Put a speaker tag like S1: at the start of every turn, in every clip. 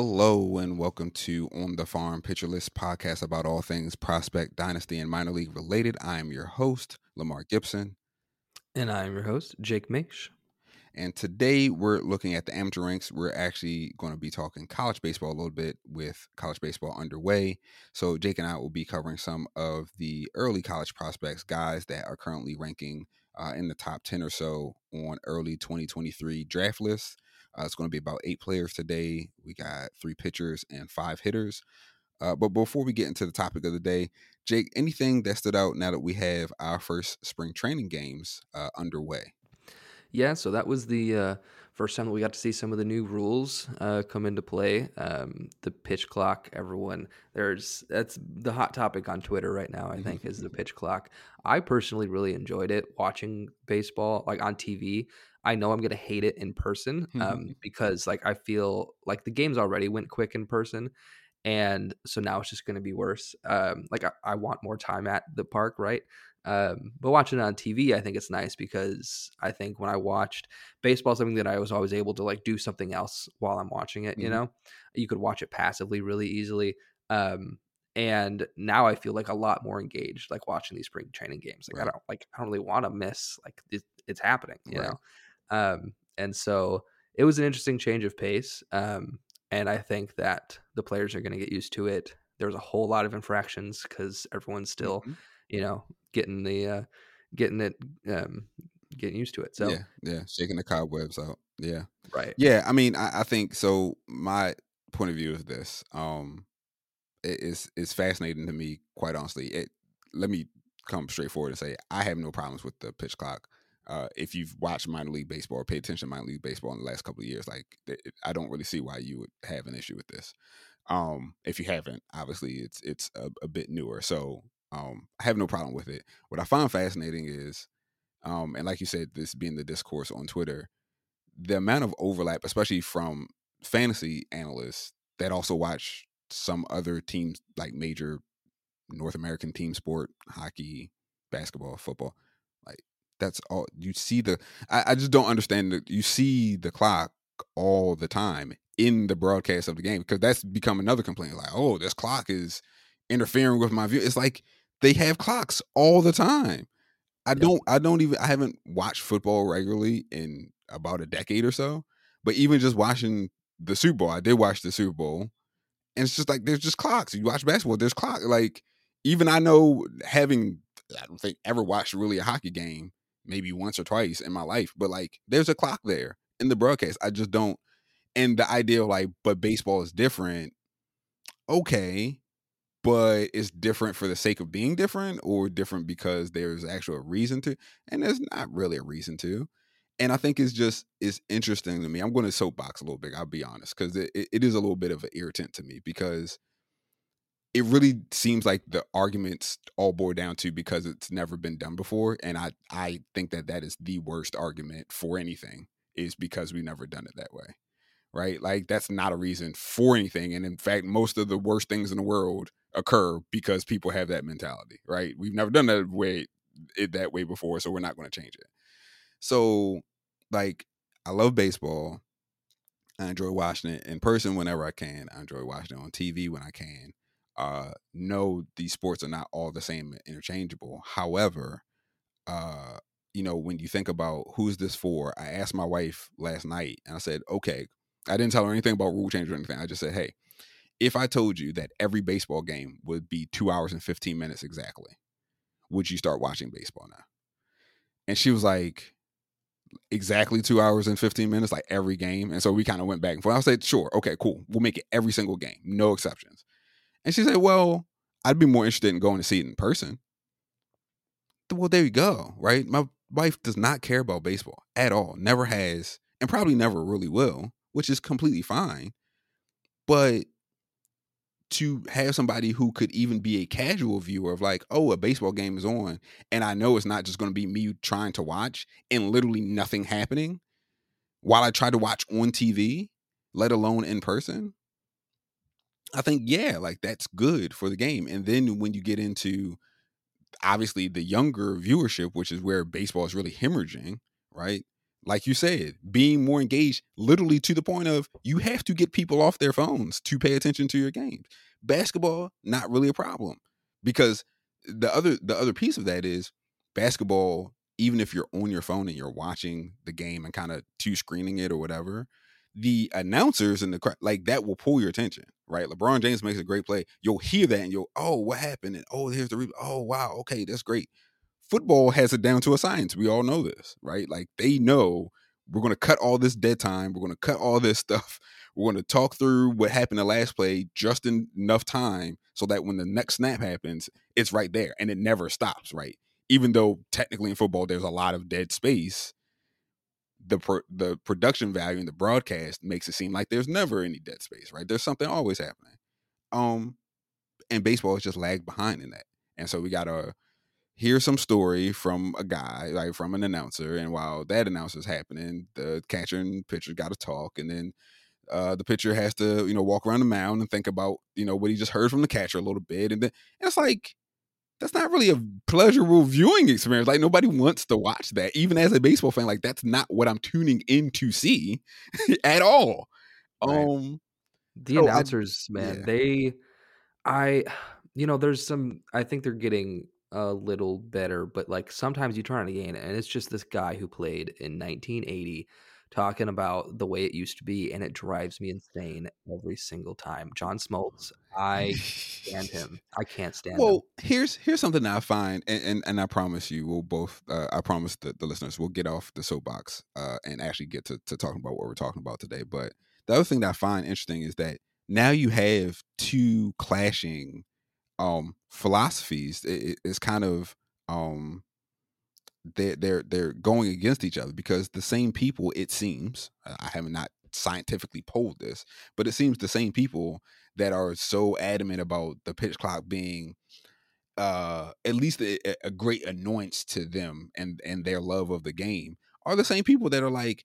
S1: Hello and welcome to On the Farm Pitcher List podcast about all things prospect, dynasty, and minor league related. I am your host, Lamar Gibson.
S2: And I'm your host, Jake Maish.
S1: And today we're looking at the amateur ranks. We're actually going to be talking college baseball a little bit with college baseball underway. So Jake and I will be covering some of the early college prospects, guys that are currently ranking uh, in the top 10 or so on early 2023 draft lists. Uh, it's going to be about eight players today. We got three pitchers and five hitters. Uh, but before we get into the topic of the day, Jake, anything that stood out now that we have our first spring training games uh, underway?
S2: Yeah, so that was the uh, first time that we got to see some of the new rules uh, come into play. Um, the pitch clock, everyone, there's that's the hot topic on Twitter right now. I think is the pitch clock. I personally really enjoyed it watching baseball, like on TV. I know I'm gonna hate it in person um, because like I feel like the games already went quick in person, and so now it's just gonna be worse. Um, like I, I want more time at the park, right? Um, but watching it on TV, I think it's nice because I think when I watched baseball, something that I was always able to like do something else while I'm watching it. Mm-hmm. You know, you could watch it passively really easily. Um, and now I feel like a lot more engaged, like watching these spring training games. Like right. I don't like I don't really want to miss like it, it's happening. You right. know, um, and so it was an interesting change of pace. Um, and I think that the players are going to get used to it. There's a whole lot of infractions because everyone's still, mm-hmm. you know, getting the uh, getting it um, getting used to it. So
S1: yeah, yeah, shaking the cobwebs out. Yeah,
S2: right.
S1: Yeah, I mean, I, I think so. My point of view is this: um, it, it's it's fascinating to me, quite honestly. It let me come straight forward and say I have no problems with the pitch clock uh, if you've watched minor league baseball or paid attention to minor league baseball in the last couple of years, like I don't really see why you would have an issue with this. Um, if you haven't, obviously it's it's a, a bit newer, so um, I have no problem with it. What I find fascinating is, um, and like you said, this being the discourse on Twitter, the amount of overlap, especially from fantasy analysts that also watch some other teams like major North American team sport, hockey, basketball, football that's all you see the I, I just don't understand that you see the clock all the time in the broadcast of the game because that's become another complaint like oh this clock is interfering with my view it's like they have clocks all the time. I don't i don't even i haven't watched football regularly in about a decade or so but even just watching the super bowl i did watch the super bowl and it's just like there's just clocks you watch basketball there's clock like even i know having i don't think ever watched really a hockey game maybe once or twice in my life, but like there's a clock there in the broadcast. I just don't. And the idea of like, but baseball is different. Okay, but it's different for the sake of being different, or different because there's actual reason to, and there's not really a reason to. And I think it's just it's interesting to me. I'm going to soapbox a little bit. I'll be honest, because it, it is a little bit of an irritant to me because it really seems like the arguments all boil down to because it's never been done before and i i think that that is the worst argument for anything is because we've never done it that way right? Like that's not a reason for anything and in fact most of the worst things in the world occur because people have that mentality right? We've never done that way it that way before so we're not going to change it. So like i love baseball. I enjoy watching it in person whenever i can. I enjoy watching it on tv when i can uh, know these sports are not all the same interchangeable. However, uh, you know, when you think about who's this for, I asked my wife last night and I said, okay, I didn't tell her anything about rule change or anything. I just said, hey, if I told you that every baseball game would be two hours and 15 minutes exactly, would you start watching baseball now? And she was like, exactly two hours and 15 minutes, like every game. And so we kind of went back and forth. I said, sure, okay, cool. We'll make it every single game, no exceptions. And she said, well, I'd be more interested in going to see it in person. Well, there you go, right? My wife does not care about baseball at all, never has, and probably never really will, which is completely fine. But to have somebody who could even be a casual viewer of like, oh, a baseball game is on, and I know it's not just going to be me trying to watch and literally nothing happening while I try to watch on TV, let alone in person. I think yeah, like that's good for the game. And then when you get into obviously the younger viewership, which is where baseball is really hemorrhaging, right? Like you said, being more engaged, literally to the point of you have to get people off their phones to pay attention to your games. Basketball, not really a problem. Because the other the other piece of that is basketball, even if you're on your phone and you're watching the game and kind of two screening it or whatever, the announcers and the like that will pull your attention, right? LeBron James makes a great play. You'll hear that and you'll, oh, what happened? And oh, here's the re- oh wow, okay, that's great. Football has it down to a science. We all know this, right? Like they know we're going to cut all this dead time. We're going to cut all this stuff. We're going to talk through what happened the last play just in enough time so that when the next snap happens, it's right there and it never stops, right? Even though technically in football there's a lot of dead space, the pro- the production value and the broadcast makes it seem like there's never any dead space, right? There's something always happening. Um, and baseball is just lagged behind in that, and so we gotta hear some story from a guy, like from an announcer, and while that announcer's happening, the catcher and pitcher got to talk, and then uh, the pitcher has to you know walk around the mound and think about you know what he just heard from the catcher a little bit, and then and it's like that's not really a pleasurable viewing experience. Like nobody wants to watch that. Even as a baseball fan, like that's not what I'm tuning in to see at all. Right. Um
S2: the announcers, I, man, yeah. they I you know, there's some I think they're getting a little better, but like sometimes you turn on a game and it's just this guy who played in 1980 talking about the way it used to be, and it drives me insane every single time. John Smoltz, I stand him. I can't stand
S1: well,
S2: him.
S1: here's here's something I find, and, and, and I promise you, we'll both. Uh, I promise the, the listeners will get off the soapbox uh, and actually get to, to talking about what we're talking about today. But the other thing that I find interesting is that now you have two clashing um, philosophies. It, it's kind of um, they're they're they're going against each other because the same people it seems I have not scientifically polled this, but it seems the same people that are so adamant about the pitch clock being uh at least a, a great annoyance to them and and their love of the game are the same people that are like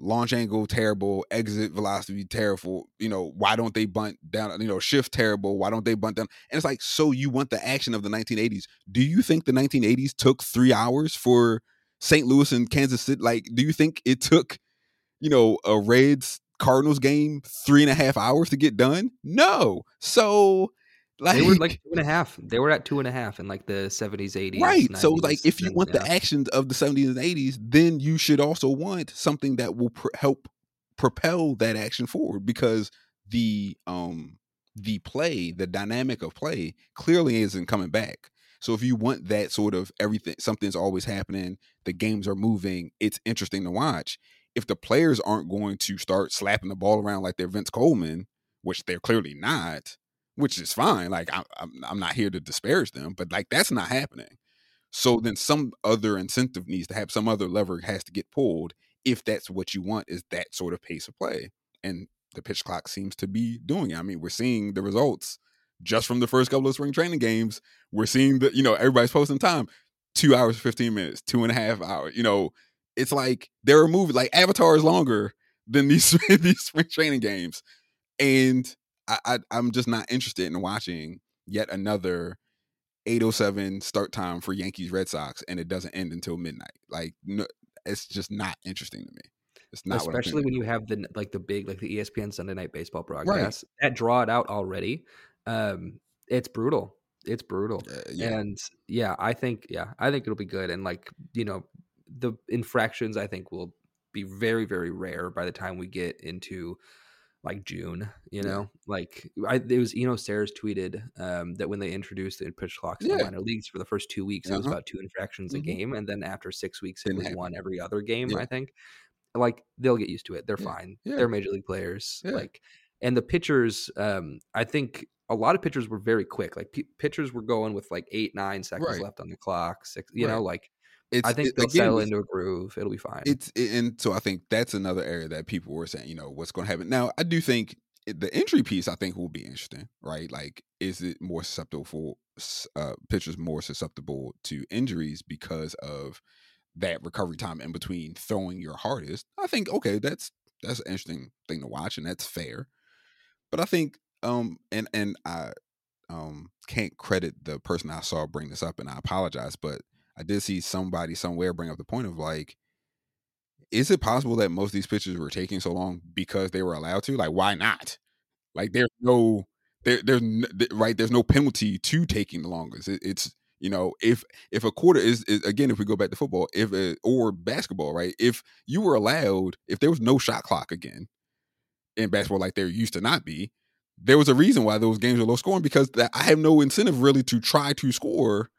S1: launch angle terrible, exit velocity terrible. You know, why don't they bunt down? You know, shift terrible. Why don't they bunt down? And it's like, so you want the action of the 1980s? Do you think the 1980s took three hours for St. Louis and Kansas City? Like, do you think it took, you know, a Reds Cardinals game three and a half hours to get done? No. So
S2: like, they were like two and a half. They were at two and a half in like the seventies, eighties.
S1: Right. 90s, so like, if you want the actions of the seventies and eighties, then you should also want something that will pr- help propel that action forward because the um the play, the dynamic of play, clearly isn't coming back. So if you want that sort of everything, something's always happening, the games are moving, it's interesting to watch. If the players aren't going to start slapping the ball around like they're Vince Coleman, which they're clearly not, which is fine. Like I'm, I'm not here to disparage them, but like that's not happening. So then some other incentive needs to have some other lever has to get pulled if that's what you want is that sort of pace of play. And the pitch clock seems to be doing it. I mean, we're seeing the results just from the first couple of spring training games. We're seeing that, you know, everybody's posting time. Two hours, 15 minutes, two and a half hours. You know, it's like there are movies like Avatar is longer than these these spring training games. And I, I am just not interested in watching yet another 807 start time for Yankees Red Sox and it doesn't end until midnight. Like no, it's just not interesting to me. It's not
S2: especially when you have the like the big like the ESPN Sunday Night Baseball broadcast right. that draw it out already. Um, it's brutal. It's brutal. Uh, yeah. And yeah, I think yeah, I think it'll be good. And like you know, the infractions I think will be very very rare by the time we get into like June, you know, like I, it was Eno Sarris tweeted um, that when they introduced the pitch clocks in
S1: Yeah.
S2: the minor leagues for the first two weeks, it was
S1: Uh-huh.
S2: about two infractions a
S1: Mhm.
S2: game, and then after six weeks, it was one every other game.
S1: Yeah.
S2: I think, like they'll get used to it. They're
S1: Yeah.
S2: fine. They're major league players. Like, and the pitchers, um, I think a lot of pitchers were very quick. Like p- pitchers were going with like eight, nine seconds
S1: Right.
S2: left on the clock. Six, you know, like
S1: It's
S2: I think
S1: it-
S2: they'll
S1: again,
S2: settle into a groove. It'll be fine.
S1: it's and so I think that's another area that people were saying, you know, what's going to happen. Now, I do think the injury piece, I think, will be interesting, right? Like, is it more susceptible for uh, pitchers more susceptible to injuries because of that recovery time in between throwing your hardest? I think okay, that's that's an interesting thing to watch, and that's fair. But I think, um, and and I um can't credit the person I saw bring this up, and I apologize, but I did see somebody somewhere bring up the point of like, is it possible that most of these pitchers were taking so long because they were allowed to? Like, why not? Like, there's no there, there's n- th- right there's no penalty to taking the longest. It, it's you know if if a quarter is, is again if we go back to football if a, or basketball right if you were allowed if there was no shot clock again in basketball like there used to not be there was a reason why those games were low scoring because that I have no incentive really to try to score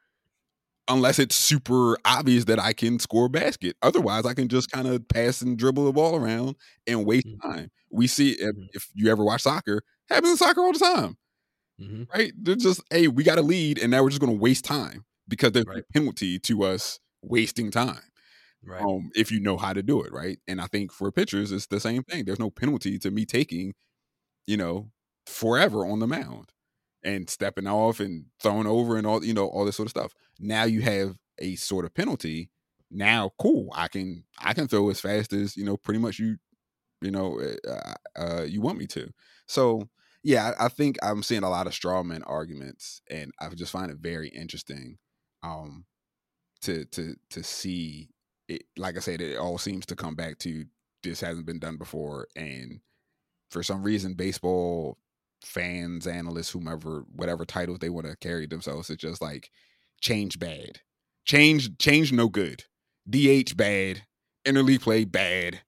S1: unless it's super obvious that I can score a basket. Otherwise, I can just kind of pass and dribble the ball around and waste
S2: Mhm.
S1: time. We see if,
S2: Mhm.
S1: if you ever watch soccer, happens in soccer all the time,
S2: Mhm.
S1: right? They're just, hey, we got a lead, and now we're just going to waste time because there's
S2: Right.
S1: a penalty to us wasting time.
S2: Right.
S1: Um, if you know how to do it, right? And I think for pitchers, it's the same thing. There's no penalty to me taking, you know, forever on the mound and stepping off and throwing over and all, you know, all this sort of stuff. Now you have a sort of penalty. Now, cool. I can I can throw as fast as you know, pretty much you, you know, uh, uh, you want me to. So yeah, I, I think I'm seeing a lot of straw man arguments, and I just find it very interesting. Um, to to to see it like I said, it all seems to come back to this hasn't been done before, and for some reason, baseball fans, analysts, whomever, whatever titles they want to carry themselves, it's just like change bad, change change no good, DH bad, interleague play bad.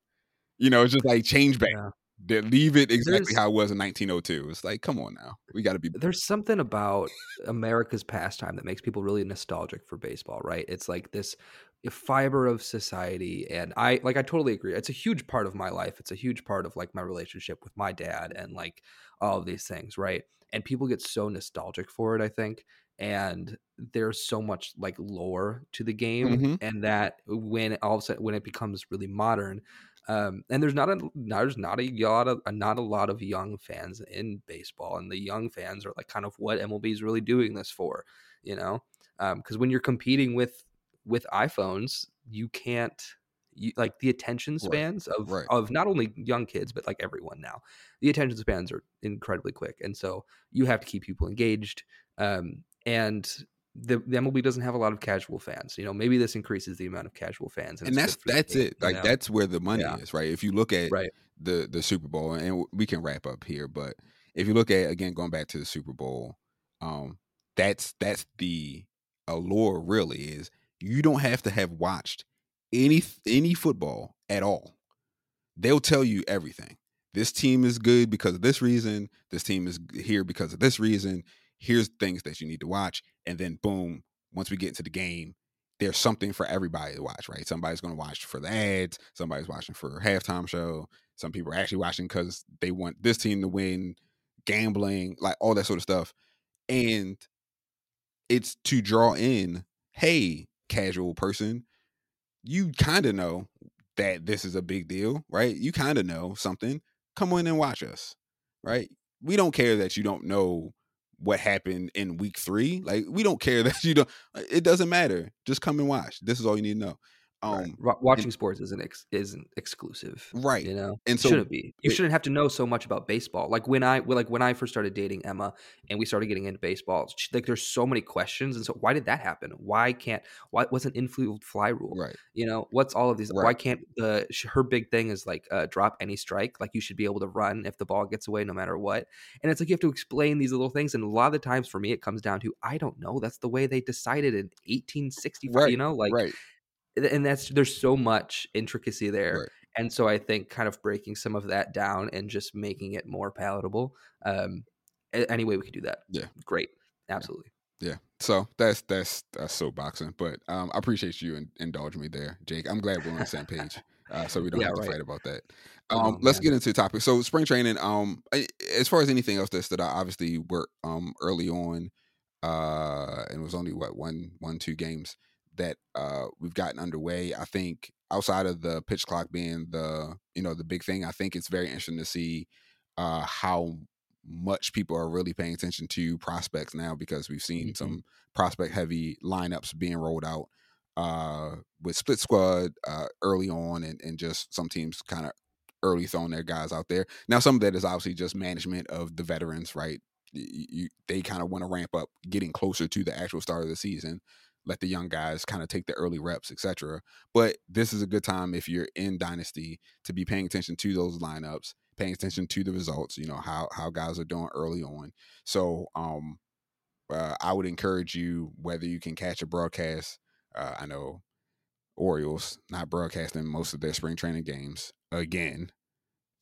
S1: You know, it's just like change bad.
S2: Yeah.
S1: They leave it exactly
S2: There's-
S1: how it was in 1902. It's like, come on now, we got to be.
S2: There's something about America's pastime that makes people really nostalgic for baseball, right? It's like this fiber of society and I like I totally agree. It's a huge part of my life. It's a huge part of like my relationship with my dad and like all of these things, right? And people get so nostalgic for it, I think. And there's so much like lore to the game
S1: Mhm.
S2: and that when all of a sudden when it becomes really modern, um, and there's not a there's not a lot of not a lot of young fans in baseball, and the young fans are like kind of what MLB is really doing this for, you know? Because when you're competing with with iPhones, you can't you, like the attention spans of
S1: right.
S2: of not only young kids but like everyone now. The attention spans are incredibly quick, and so you have to keep people engaged. Um, and the, the MLB doesn't have a lot of casual fans. You know, maybe this increases the amount of casual fans,
S1: and
S2: it's
S1: that's
S2: good for the
S1: that's
S2: game,
S1: it.
S2: you
S1: Like
S2: know?
S1: that's where the money
S2: Yeah.
S1: is, right? If you look at
S2: right.
S1: the the Super Bowl, and we can wrap up here, but if you look at again going back to the Super Bowl, um, that's that's the allure. Really, is you don't have to have watched any any football at all. They'll tell you everything. This team is good because of this reason. This team is here because of this reason. Here's things that you need to watch, and then boom, once we get into the game, there's something for everybody to watch, right? Somebody's going to watch for the ads. Somebody's watching for a halftime show. Some people are actually watching because they want this team to win, gambling, like all that sort of stuff. And it's to draw in, hey, casual person, you kind of know that this is a big deal, right? You kind of know something. Come in and watch us, right? We don't care that you don't know what happened in week three. Like, we don't care that you don't, it doesn't matter. Just come and watch. This is all you need to know.
S2: Right.
S1: Um,
S2: Wa- watching sports isn't ex- isn't exclusive,
S1: right.
S2: You know,
S1: And so
S2: shouldn't be. You
S1: it-
S2: shouldn't have to know so much about baseball. Like when I like when I first started dating Emma and we started getting into baseball. she- Like there's so many questions, and so why did that happen? Why can't? Why what's an infield fly rule?
S1: right.
S2: You know, what's all of these? Why can't the her big thing is like uh, drop any strike? Like you should be able to run if the ball gets away, no matter what. And it's like you have to explain these little things. And a lot of the times for me, it comes down to I don't know. That's the way they decided in 1865.
S1: Right,
S2: You know, like
S1: right.
S2: And that's there's so much intricacy there
S1: Right.
S2: And so I think kind of breaking some of that down and just making it more palatable. Um, any way we could do that,
S1: yeah,
S2: great, absolutely.
S1: Yeah. So that's that's that's soapboxing, but um, I appreciate you in, indulging me there, Jake. I'm glad we're on the same page, uh, so we don't
S2: Yeah,
S1: have to
S2: right.
S1: fight about that.
S2: Oh,
S1: Um, let's
S2: man.
S1: get into the topic. So spring training. Um, as far as anything else that's that I obviously worked um early on, uh, and it was only what one one two games that uh we've gotten underway. I think outside of the pitch clock being the you know the big thing, I think it's very interesting to see uh how much people are really paying attention to prospects now because we've seen
S2: Mhm.
S1: some prospect heavy lineups being rolled out uh with split squad uh early on and, and just some teams kind of early throwing their guys out there now some of that is obviously just management of the veterans right you, they kind of want to ramp up getting closer to the actual start of the season let the young guys kind of take the early reps etc but this is a good time if you're in dynasty to be paying attention to those lineups paying attention to the results you know how how guys are doing early on. So um uh, i would encourage you whether you can catch a broadcast uh, i know orioles not broadcasting most of their spring training games again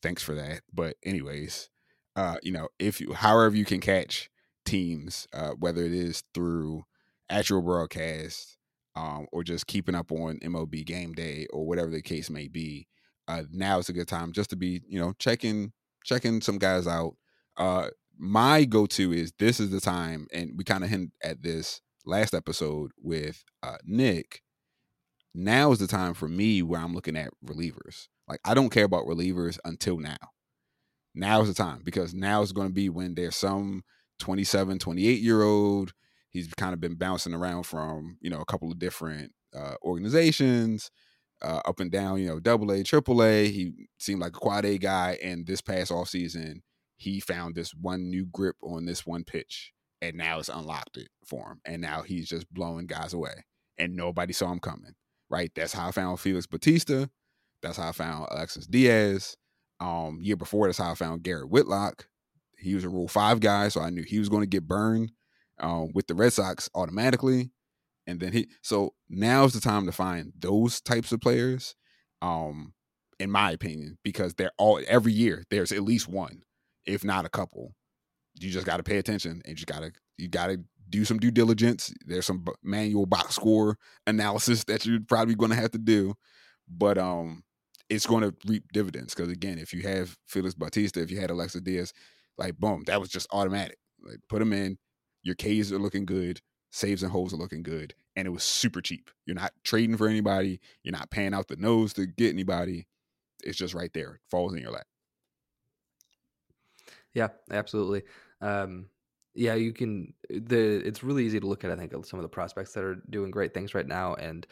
S1: thanks for that but anyways uh you know if you however you can catch teams uh whether it is through actual broadcast um or just keeping up on MLB game day or whatever the case may be uh now is a good time just to be you know checking checking some guys out uh my go-to is this is the time and we kind of hint at this last episode with uh Nick now is the time for me where I'm looking at relievers. Like I don't care about relievers until now. Now is the time because now is going to be when there's some 27, 28 year old. He's kind of been bouncing around from, you know, a couple of different uh, organizations, uh, up and down, you know, double A, triple A. He seemed like a quad A guy. And this past off season, he found this one new grip on this one pitch. And now it's unlocked it for him. And now he's just blowing guys away. And nobody saw him coming right? That's how I found Felix Bautista. That's how I found Alexis Diaz. Um, year before, that's how I found Garrett Whitlock. He was a Rule Five guy, so I knew he was going to get burned um, with the Red Sox automatically. And then he, so now's the time to find those types of players, um, in my opinion, because they're all every year there's at least one, if not a couple. You just got to pay attention, and you got to you got to do some due diligence. There's some manual box score analysis that you're probably going to have to do, but um, it's going to reap dividends because again, if you have Felix Bautista, if you had Alexis Diaz, like boom, that was just automatic. Like put them in, your K's are looking good, saves and holes are looking good, and it was super cheap. You're not trading for anybody. You're not paying out the nose to get anybody. It's just right there. It falls in your lap.
S2: Yeah, absolutely. Um, yeah, you can. The it's really easy to look at. I think some of the prospects that are doing great things right now, and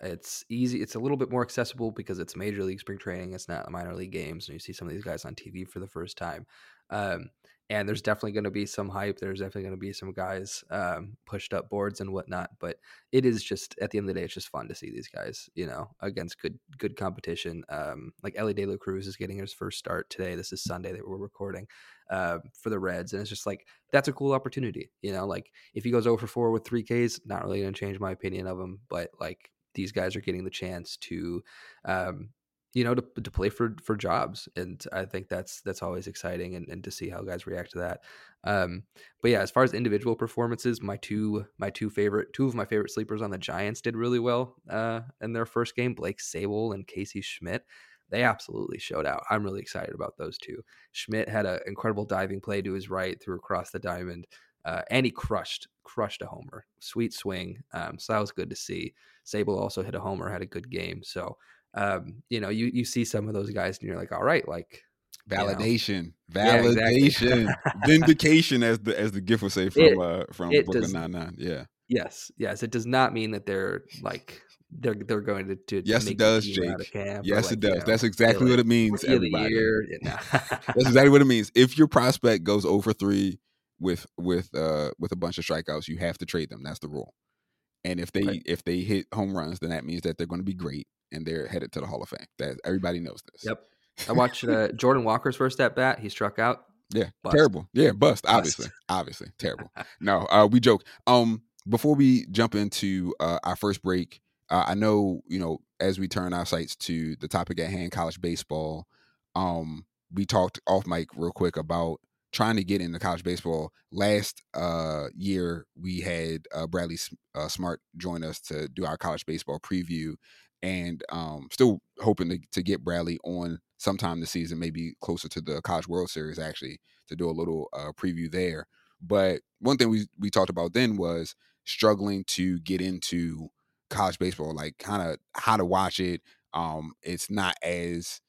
S2: it's easy. It's a little bit more accessible because it's major league spring training. It's not minor league games, and you see some of these guys on TV for the first time. Um, and there's definitely going to be some hype. There's definitely going to be some guys um, pushed up boards and whatnot. But it is just at the end of the day, it's just fun to see these guys, you know, against good good competition. Um, like Elly De La Cruz is getting his first start today. This is Sunday that we're recording uh, for the Reds, and it's just like that's a cool opportunity, you know. Like if he goes over four with three Ks, not really going to change my opinion of him, but like these guys are getting the chance to. Um, you know, to, to play for for jobs, and I think that's that's always exciting, and, and to see how guys react to that. Um, but yeah, as far as individual performances, my two my two favorite two of my favorite sleepers on the Giants did really well uh, in their first game. Blake Sabol and Casey Schmitt, they absolutely showed out. I'm really excited about those two. Schmitt had an incredible diving play to his right, through across the diamond, uh, and he crushed crushed a homer. Sweet swing. Um, so that was good to see. Sabol also hit a homer, had a good game. So um, you know, you you see some of those guys, and you're like, all right, like you know.
S1: Validation,
S2: Yeah, exactly.
S1: validation, vindication, as the as the gift would say from
S2: It-
S1: uh from Brooklyn Nine Nine. Yeah,
S2: Yes, yes. It does not mean that they're like they're they're going to, to
S1: Yes, it does,
S2: the team out of
S1: Jake. yes,
S2: like,
S1: it
S2: you
S1: does.
S2: know,
S1: That's exactly what it means. Everybody.
S2: Yeah,
S1: That's exactly what it means. If your prospect goes over three with with uh with a bunch of strikeouts, you have to trade them. That's the rule. And if they
S2: Right.
S1: if they hit home runs, then that means that they're going to be great and they're headed to the Hall of Fame. That everybody knows this.
S2: Yep. I watched uh, Jordan Walker's first at bat. He struck out.
S1: Yeah,
S2: Bust.
S1: terrible. Yeah, bust.
S2: Bust.
S1: Obviously, obviously, terrible. no, uh, we joke. Um, before we jump into uh, our first break, Uh, I know, you know, as we turn our sights to the topic at hand, college baseball. Um, we talked off mic real quick about trying to get into college baseball. Last uh, year, we had uh, Bradley uh, Smart join us to do our college baseball preview, and um, still hoping to, to get Bradley on sometime this season, maybe closer to the College World Series, actually, to do a little uh, preview there. But one thing we we talked about then was struggling to get into college baseball, like kind of how to watch it. Um, it's not as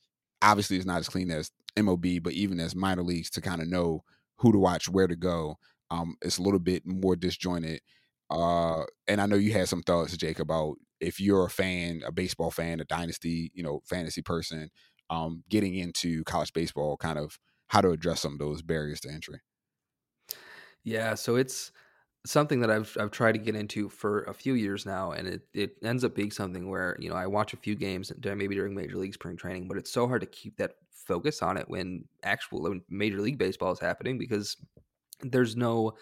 S1: obviously it's not as clean as MLB, but even as minor leagues to kind of know who to watch, where to go. Um, it's a little bit more disjointed. Uh, and I know you had some thoughts, Jake, about if you're a fan, a baseball fan, a dynasty, you know, fantasy person, um, getting into college baseball, kind of how to address some of those barriers to entry.
S2: Yeah, so it's something that I've I've tried to get into for a few years now, and it it ends up being something where you know I watch a few games maybe during Major League Spring Training, but it's so hard to keep that focus on it when actual when Major League Baseball is happening because there's no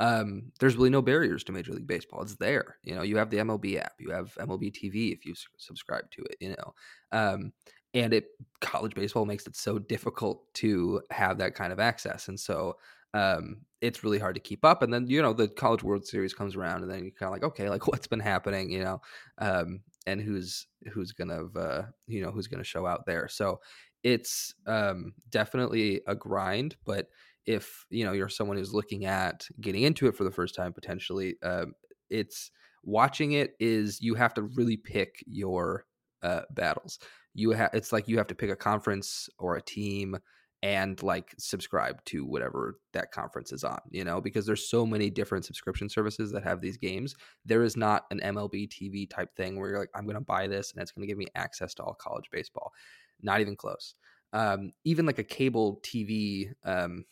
S2: um, there's really no barriers to Major League Baseball. It's there. You know, you have the MLB app, you have MLB TV if you subscribe to it. You know, um, and it college baseball makes it so difficult to have that kind of access, and so um, it's really hard to keep up. And then you know the College World Series comes around, and then you're kind of like, okay, like what's been happening, you know, um, and who's who's gonna uh, you know who's gonna show out there. So it's um, definitely a grind, but if you know you're someone who's looking at getting into it for the first time potentially um, it's watching it is you have to really pick your uh, battles. You have it's like you have to pick a conference or a team and like subscribe to whatever that conference is on you know because there's so many different subscription services that have these games. There is not an mlb tv type thing where you're like i'm going to buy this and it's going to give me access to all college baseball. Not even close. Um, even like a cable tv um,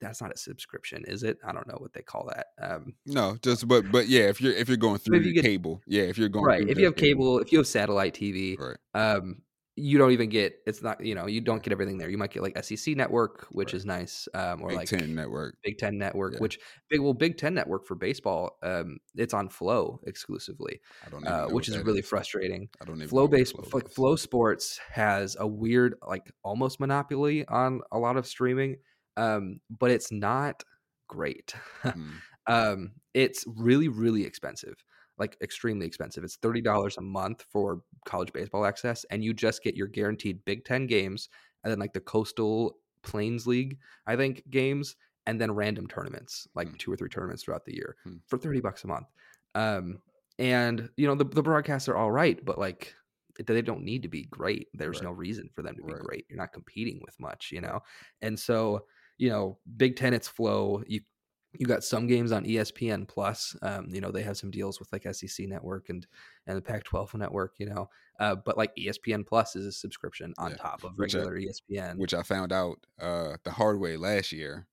S2: that's not a subscription, is it? I don't know what they call that. Um,
S1: no, just but but yeah, if you're if you're going through you get, cable, yeah, if you're going
S2: right, if you have cable, cable, if you have satellite TV, right. um, you don't even get it's not you know you don't get everything there. You might get like SEC Network, which right. is nice, um, or
S1: Big
S2: like
S1: Ten Network,
S2: Big Ten Network, yeah. which big well Big Ten Network for baseball, um, it's on Flo exclusively, I don't, which is really is. frustrating.
S1: I don't even
S2: Flo base Flo like Flo Sports has a weird like almost monopoly on a lot of streaming, um, but it's not great. mm. um, it's really really expensive like extremely expensive. It's thirty dollars a month for college baseball access, and you just get your guaranteed Big Ten games, and then like the Coastal Plains League, I think games, and then random tournaments, like hmm. two or three tournaments throughout the year hmm. for thirty bucks a month. Um, and you know the the broadcasts are all right, but like they don't need to be great. There's right. no reason for them to be right. great. You're not competing with much, you know. And so you know, Big Ten, it's Flo. You you got some games on ESPN Plus. Um, you know, they have some deals with like SEC Network and and the Pac-12 Network. You know, uh, but like ESPN Plus is a subscription on yeah. top of regular
S1: I,
S2: ESPN,
S1: which I found out uh, the hard way last year.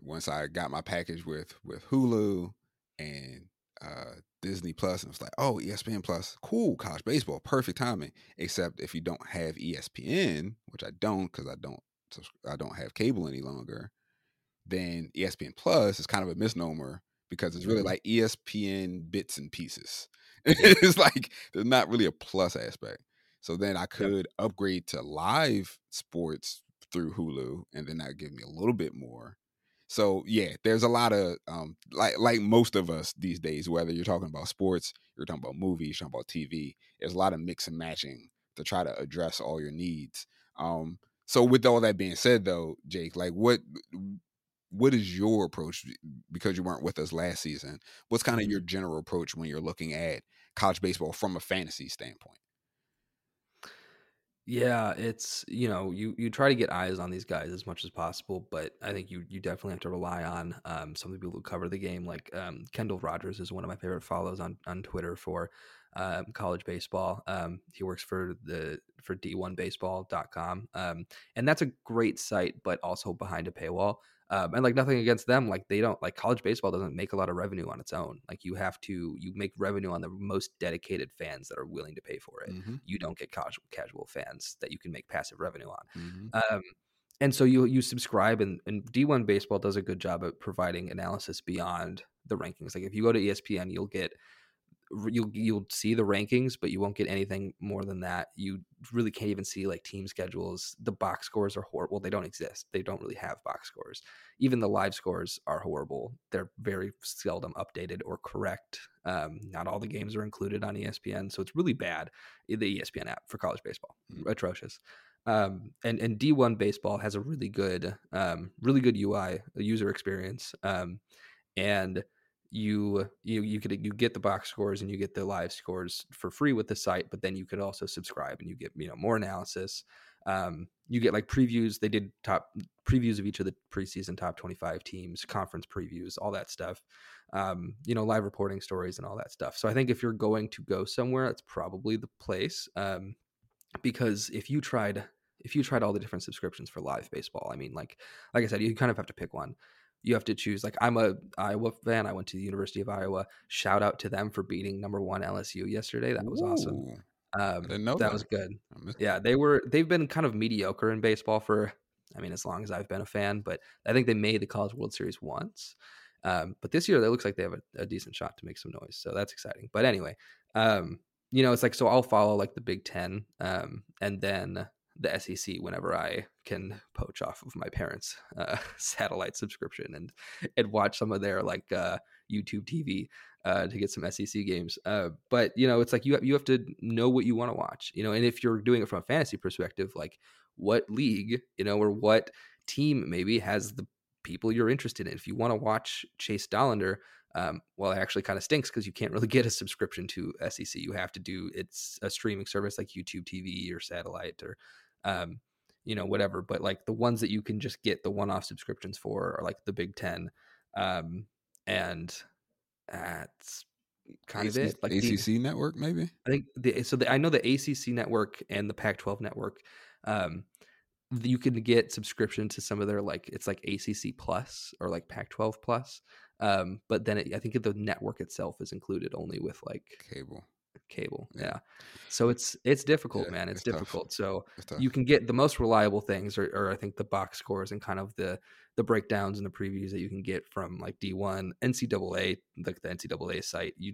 S1: Once I got my package with with Hulu and uh, Disney Plus, and it was like, oh, ESPN Plus, cool, college baseball, perfect timing. Except if you don't have ESPN, which I don't because I don't I don't have cable any longer then ESPN Plus is kind of a misnomer because it's really mm-hmm. like ESPN bits and pieces. it's like there's not really a plus aspect. So then I could yep. upgrade to live sports through Hulu, and then that give me a little bit more. So yeah, there's a lot of um, like like most of us these days, whether you're talking about sports, you're talking about movies, you're talking about TV. There's a lot of mix and matching to try to address all your needs. Um, so with all that being said, though, Jake, like what what is your approach because you weren't with us last season what's kind of your mm-hmm. general approach when you're looking at college baseball from a fantasy standpoint
S2: yeah it's you know you you try to get eyes on these guys as much as possible but i think you you definitely have to rely on um, some of the people who cover the game like um, kendall rogers is one of my favorite follows on on twitter for um, college baseball. Um, he works for the for d1baseball.com. Um, and that's a great site, but also behind a paywall. Um, and like nothing against them, like they don't like college baseball doesn't make a lot of revenue on its own. Like you have to you make revenue on the most dedicated fans that are willing to pay for it. Mm-hmm. You don't get casual casual fans that you can make passive revenue on. Mm-hmm. Um, and so you you subscribe and, and D1 baseball does a good job at providing analysis beyond the rankings. Like if you go to ESPN, you'll get you'll you'll see the rankings, but you won't get anything more than that. You really can't even see like team schedules. The box scores are horrible. They don't exist. They don't really have box scores. Even the live scores are horrible. They're very seldom updated or correct. Um, not all the games are included on ESPN, so it's really bad. The ESPN app for college baseball, mm. atrocious. Um, and and D1 baseball has a really good, um, really good UI, user experience, um, and you you you could you get the box scores and you get the live scores for free with the site but then you could also subscribe and you get you know more analysis. Um, you get like previews. They did top previews of each of the preseason top 25 teams conference previews all that stuff. Um, you know live reporting stories and all that stuff. So i think if you're going to go somewhere that's probably the place um, because if you tried if you tried all the different subscriptions for live baseball i mean like like i said you kind of have to pick one you have to choose. Like I'm a Iowa fan. I went to the University of Iowa. Shout out to them for beating number one LSU yesterday. That was Ooh, awesome. Um, that, that was good. Yeah, they were. They've been kind of mediocre in baseball for. I mean, as long as I've been a fan, but I think they made the College World Series once. Um, but this year, it looks like they have a, a, decent shot to make some noise. So that's exciting. But anyway, um, you know, it's like so I'll follow like the Big Ten, um, and then the SEC whenever I can poach off of my parents' uh, satellite subscription and and watch some of their like uh, YouTube TV uh, to get some SEC games. Uh, but you know, it's like you have, you have to know what you want to watch. You know, and if you're doing it from a fantasy perspective, like what league, you know, or what team maybe has the people you're interested in. If you want to watch Chase Dollander, um, well, it actually kind of stinks because you can't really get a subscription to SEC. You have to do it's a streaming service like YouTube TV or satellite or um, you know, whatever. But like the ones that you can just get the one-off subscriptions for are like the Big Ten, um, and that's kind of it.
S1: Like ACC the, network, maybe.
S2: I think the so the, I know the ACC network and the Pac-12 network. Um, you can get subscription to some of their like it's like ACC plus or like Pac-12 plus. Um, but then it, I think the network itself is included only with like
S1: cable
S2: cable. Yeah. So it's it's difficult, yeah, man. It's, it's difficult. Tough. So it's you can get the most reliable things, or, or I think the box scores and kind of the the breakdowns and the previews that you can get from like D1, NCAA, like the NCAA site. You,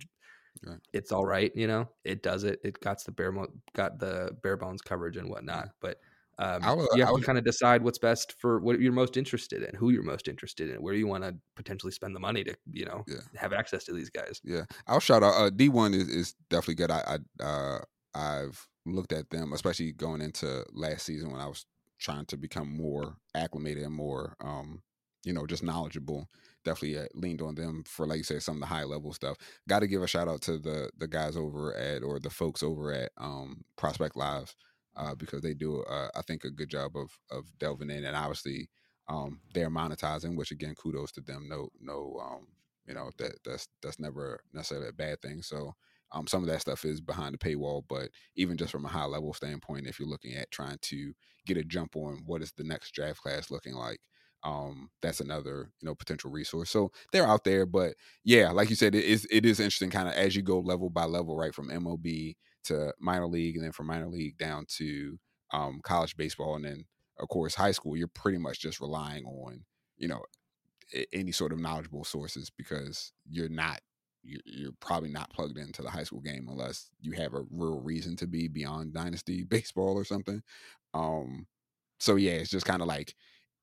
S2: right. it's all right. You know, it does it. It got the bare mo- got the bare bones coverage and whatnot, mm-hmm. but um, would, you have would, to kind of decide what's best for what you're most interested in, who you're most interested in, where you want to potentially spend the money to, you know, yeah. have access to these guys.
S1: Yeah, I'll shout out. Uh, D1 is, is definitely good. I, I uh, I've looked at them, especially going into last season when I was trying to become more acclimated and more, um, you know, just knowledgeable. Definitely uh, leaned on them for, like you said, some of the high level stuff. Got to give a shout out to the the guys over at or the folks over at um, Prospect Live uh, because they do, uh, I think, a good job of of delving in, and obviously um, they're monetizing, which again, kudos to them. No, no, um, you know that that's that's never necessarily a bad thing. So um, some of that stuff is behind the paywall, but even just from a high level standpoint, if you're looking at trying to get a jump on what is the next draft class looking like, um, that's another you know potential resource. So they're out there, but yeah, like you said, it is it is interesting, kind of as you go level by level, right from MLB to minor league, and then from minor league down to um, college baseball, and then of course high school. You're pretty much just relying on you know any sort of knowledgeable sources because you're not you're probably not plugged into the high school game unless you have a real reason to be beyond dynasty baseball or something. Um, so yeah, it's just kind of like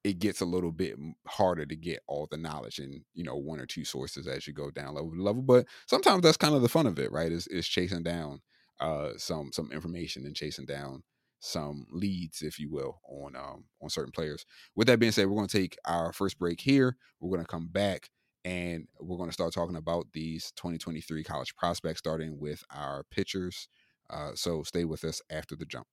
S1: it gets a little bit harder to get all the knowledge in you know one or two sources as you go down level to level. But sometimes that's kind of the fun of it, right? Is is chasing down uh, some some information and chasing down some leads, if you will, on um, on certain players. With that being said, we're going to take our first break here. We're going to come back and we're going to start talking about these 2023 college prospects, starting with our pitchers. Uh, so stay with us after the jump.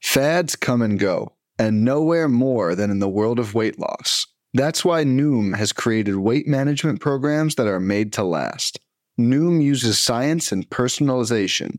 S3: Fads come and go, and nowhere more than in the world of weight loss. That's why Noom has created weight management programs that are made to last. Noom uses science and personalization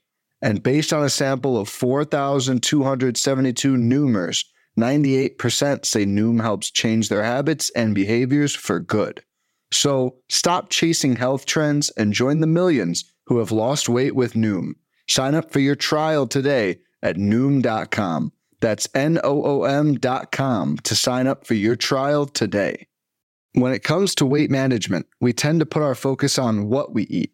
S3: And based on a sample of 4,272 Noomers, 98% say Noom helps change their habits and behaviors for good. So stop chasing health trends and join the millions who have lost weight with Noom. Sign up for your trial today at Noom.com. That's N O O M.com to sign up for your trial today. When it comes to weight management, we tend to put our focus on what we eat,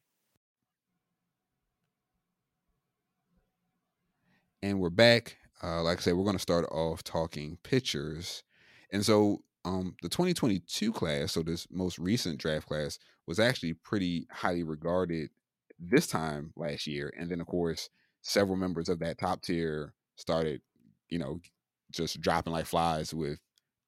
S1: And we're back. Uh, like I said, we're going to start off talking pitchers. And so um, the 2022 class, so this most recent draft class, was actually pretty highly regarded this time last year. And then, of course, several members of that top tier started, you know, just dropping like flies with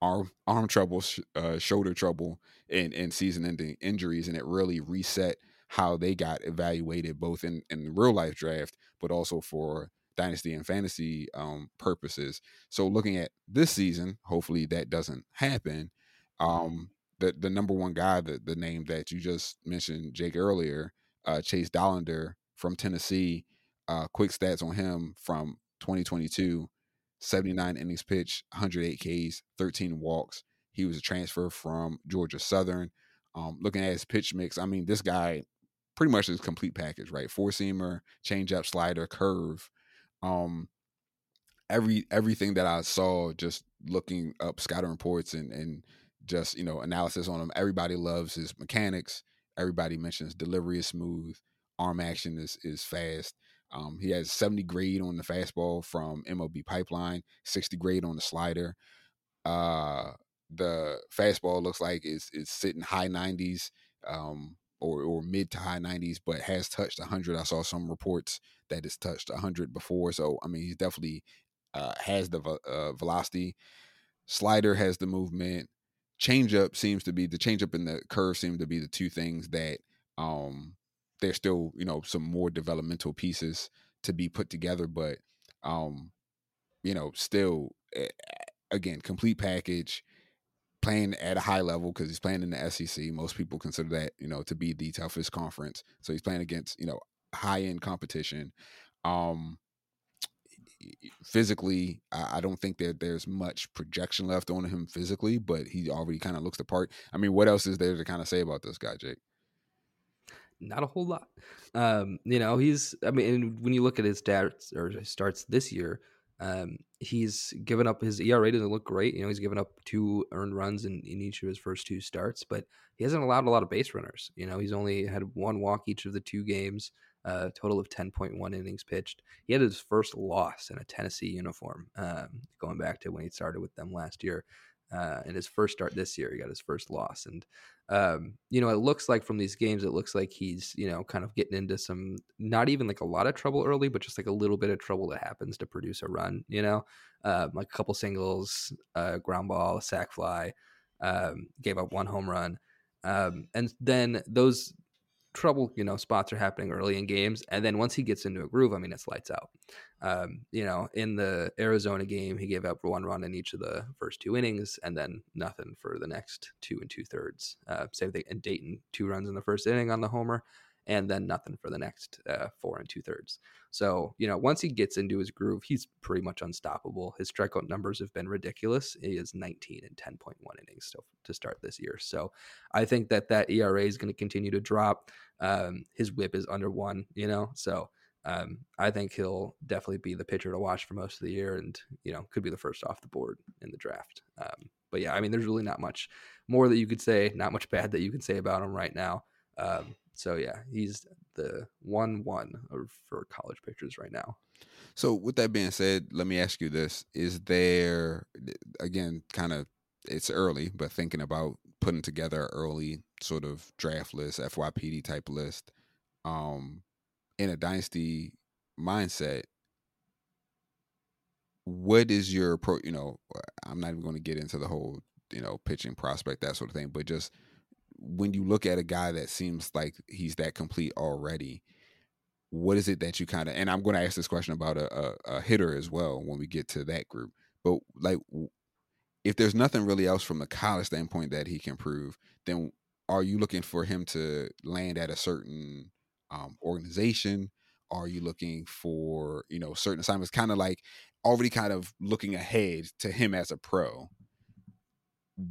S1: arm arm trouble, sh- uh, shoulder trouble, and and season ending injuries, and it really reset how they got evaluated both in in real life draft, but also for dynasty and fantasy um, purposes. So looking at this season, hopefully that doesn't happen. Um, the the number one guy, the the name that you just mentioned, Jake earlier, uh, Chase Dollander from Tennessee. Uh, quick stats on him from 2022 79 innings pitched, 108 Ks, 13 walks. He was a transfer from Georgia Southern. Um, looking at his pitch mix, I mean, this guy pretty much is complete package, right? Four seamer, changeup, slider, curve. Um, every everything that I saw, just looking up scouting reports and and just you know analysis on him. Everybody loves his mechanics. Everybody mentions delivery is smooth, arm action is is fast. Um, he has 70 grade on the fastball from MLB Pipeline, 60 grade on the slider. Uh, the fastball looks like it's, it's sitting high 90s um, or, or mid to high 90s, but has touched 100. I saw some reports that it's touched 100 before. So, I mean, he's definitely uh, has the uh, velocity. Slider has the movement. Changeup seems to be the changeup and the curve seem to be the two things that um, there's still you know some more developmental pieces to be put together but um you know still again complete package playing at a high level because he's playing in the SEC most people consider that you know to be the toughest conference so he's playing against you know high end competition um physically I, don't think that there's much projection left on him physically but he already kind of looks the part i mean what else is there to kind of say about this guy jake
S2: not a whole lot. Um, you know, he's I mean, when you look at his stats or his starts this year, um, he's given up his ERA doesn't look great. You know, he's given up two earned runs in, in each of his first two starts, but he hasn't allowed a lot of base runners. You know, he's only had one walk each of the two games, a total of 10.1 innings pitched. He had his first loss in a Tennessee uniform, um, going back to when he started with them last year. Uh, in his first start this year, he got his first loss, and um, you know, it looks like from these games, it looks like he's, you know, kind of getting into some, not even like a lot of trouble early, but just like a little bit of trouble that happens to produce a run, you know, uh, like a couple singles, uh, ground ball, sac fly, um, gave up one home run. Um, and then those trouble, you know, spots are happening early in games. And then once he gets into a groove, I mean, it's lights out. Um, you know, in the Arizona game, he gave up one run in each of the first two innings and then nothing for the next two and two thirds. Uh, same thing in Dayton, two runs in the first inning on the homer and then nothing for the next uh, four and two thirds. So, you know, once he gets into his groove, he's pretty much unstoppable. His strikeout numbers have been ridiculous. He is 19 and 10.1 innings to, to start this year. So I think that that ERA is going to continue to drop. Um, his whip is under one, you know, so um, I think he'll definitely be the pitcher to watch for most of the year, and you know could be the first off the board in the draft. Um, but yeah, I mean, there's really not much more that you could say, not much bad that you can say about him right now. Um, so yeah, he's the one one for college pitchers right now.
S1: So with that being said, let me ask you this: Is there again, kind of, it's early, but thinking about putting together early sort of draft list, FYPD type list, um, in a dynasty mindset, what is your pro? You know, I'm not even going to get into the whole you know pitching prospect that sort of thing, but just when you look at a guy that seems like he's that complete already, what is it that you kind of? And I'm going to ask this question about a, a, a hitter as well when we get to that group. But like, if there's nothing really else from the college standpoint that he can prove, then are you looking for him to land at a certain um, organization? Are you looking for you know certain assignments? Kind of like already kind of looking ahead to him as a pro.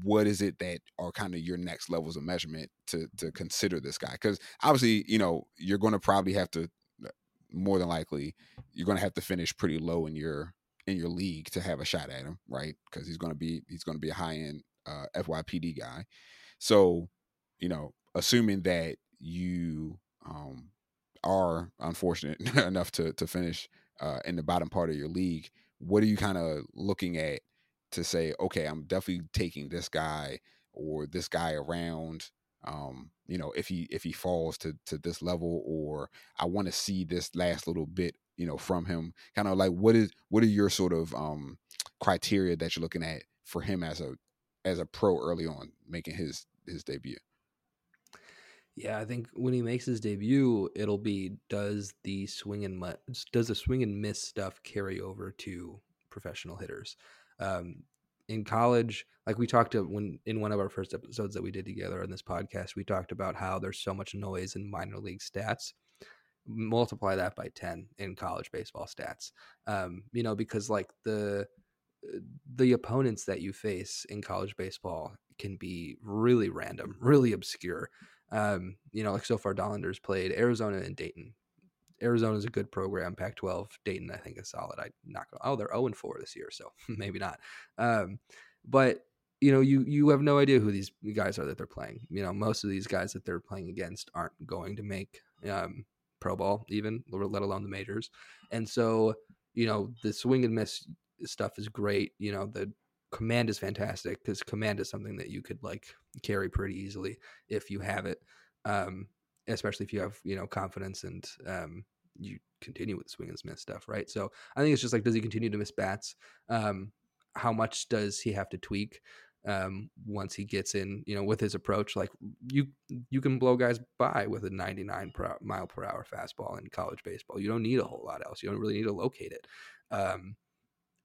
S1: What is it that are kind of your next levels of measurement to to consider this guy? Because obviously, you know, you're going to probably have to uh, more than likely you're going to have to finish pretty low in your in your league to have a shot at him, right? Because he's going to be he's going to be a high end uh, FYPD guy. So, you know, assuming that you um, are unfortunate enough to to finish uh, in the bottom part of your league, what are you kind of looking at to say, okay, I'm definitely taking this guy or this guy around. Um, you know, if he if he falls to to this level, or I want to see this last little bit, you know, from him. Kind of like what is what are your sort of um criteria that you're looking at for him as a as a pro early on making his his debut?
S2: Yeah, I think when he makes his debut, it'll be does the swing and does the swing and miss stuff carry over to professional hitters? Um, in college, like we talked to when in one of our first episodes that we did together on this podcast, we talked about how there's so much noise in minor league stats. Multiply that by ten in college baseball stats. Um, you know, because like the the opponents that you face in college baseball can be really random, really obscure. Um, you know, like so far, Dollander's played Arizona and Dayton. Arizona is a good program. Pac-12, Dayton, I think is solid. I not oh they're 0 4 this year, so maybe not. Um, but you know, you you have no idea who these guys are that they're playing. You know, most of these guys that they're playing against aren't going to make um, pro ball, even let alone the majors. And so, you know, the swing and miss stuff is great. You know, the command is fantastic because command is something that you could like carry pretty easily if you have it um, especially if you have you know confidence and um, you continue with the swing and miss stuff right? So i think it's just like does he continue to miss bats? Um, how much does he have to tweak um, once he gets in you know with his approach? Like you you can blow guys by with a 99 per, mile per hour fastball in college baseball. You don't need a whole lot else. You don't really need to locate it. Um,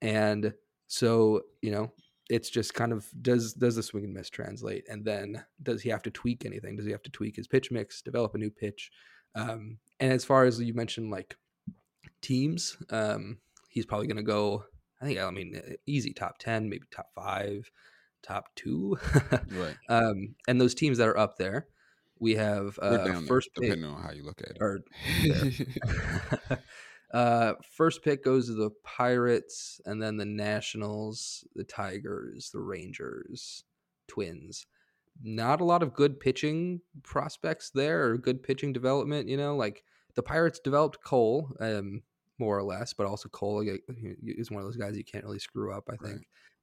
S2: and so, you know, it's just kind of does does the swing and miss translate, and then does he have to tweak anything? Does he have to tweak his pitch mix, develop a new pitch? Um, and as far as you mentioned, like teams, um, he's probably going to go. I think I mean easy top ten, maybe top five, top two,
S1: right?
S2: Um, and those teams that are up there, we have uh, first
S1: there, depending on how you look at it.
S2: Or, Uh, first pick goes to the Pirates, and then the Nationals, the Tigers, the Rangers, Twins. Not a lot of good pitching prospects there, or good pitching development. You know, like the Pirates developed Cole, um, more or less, but also Cole is one of those guys you can't really screw up. I think.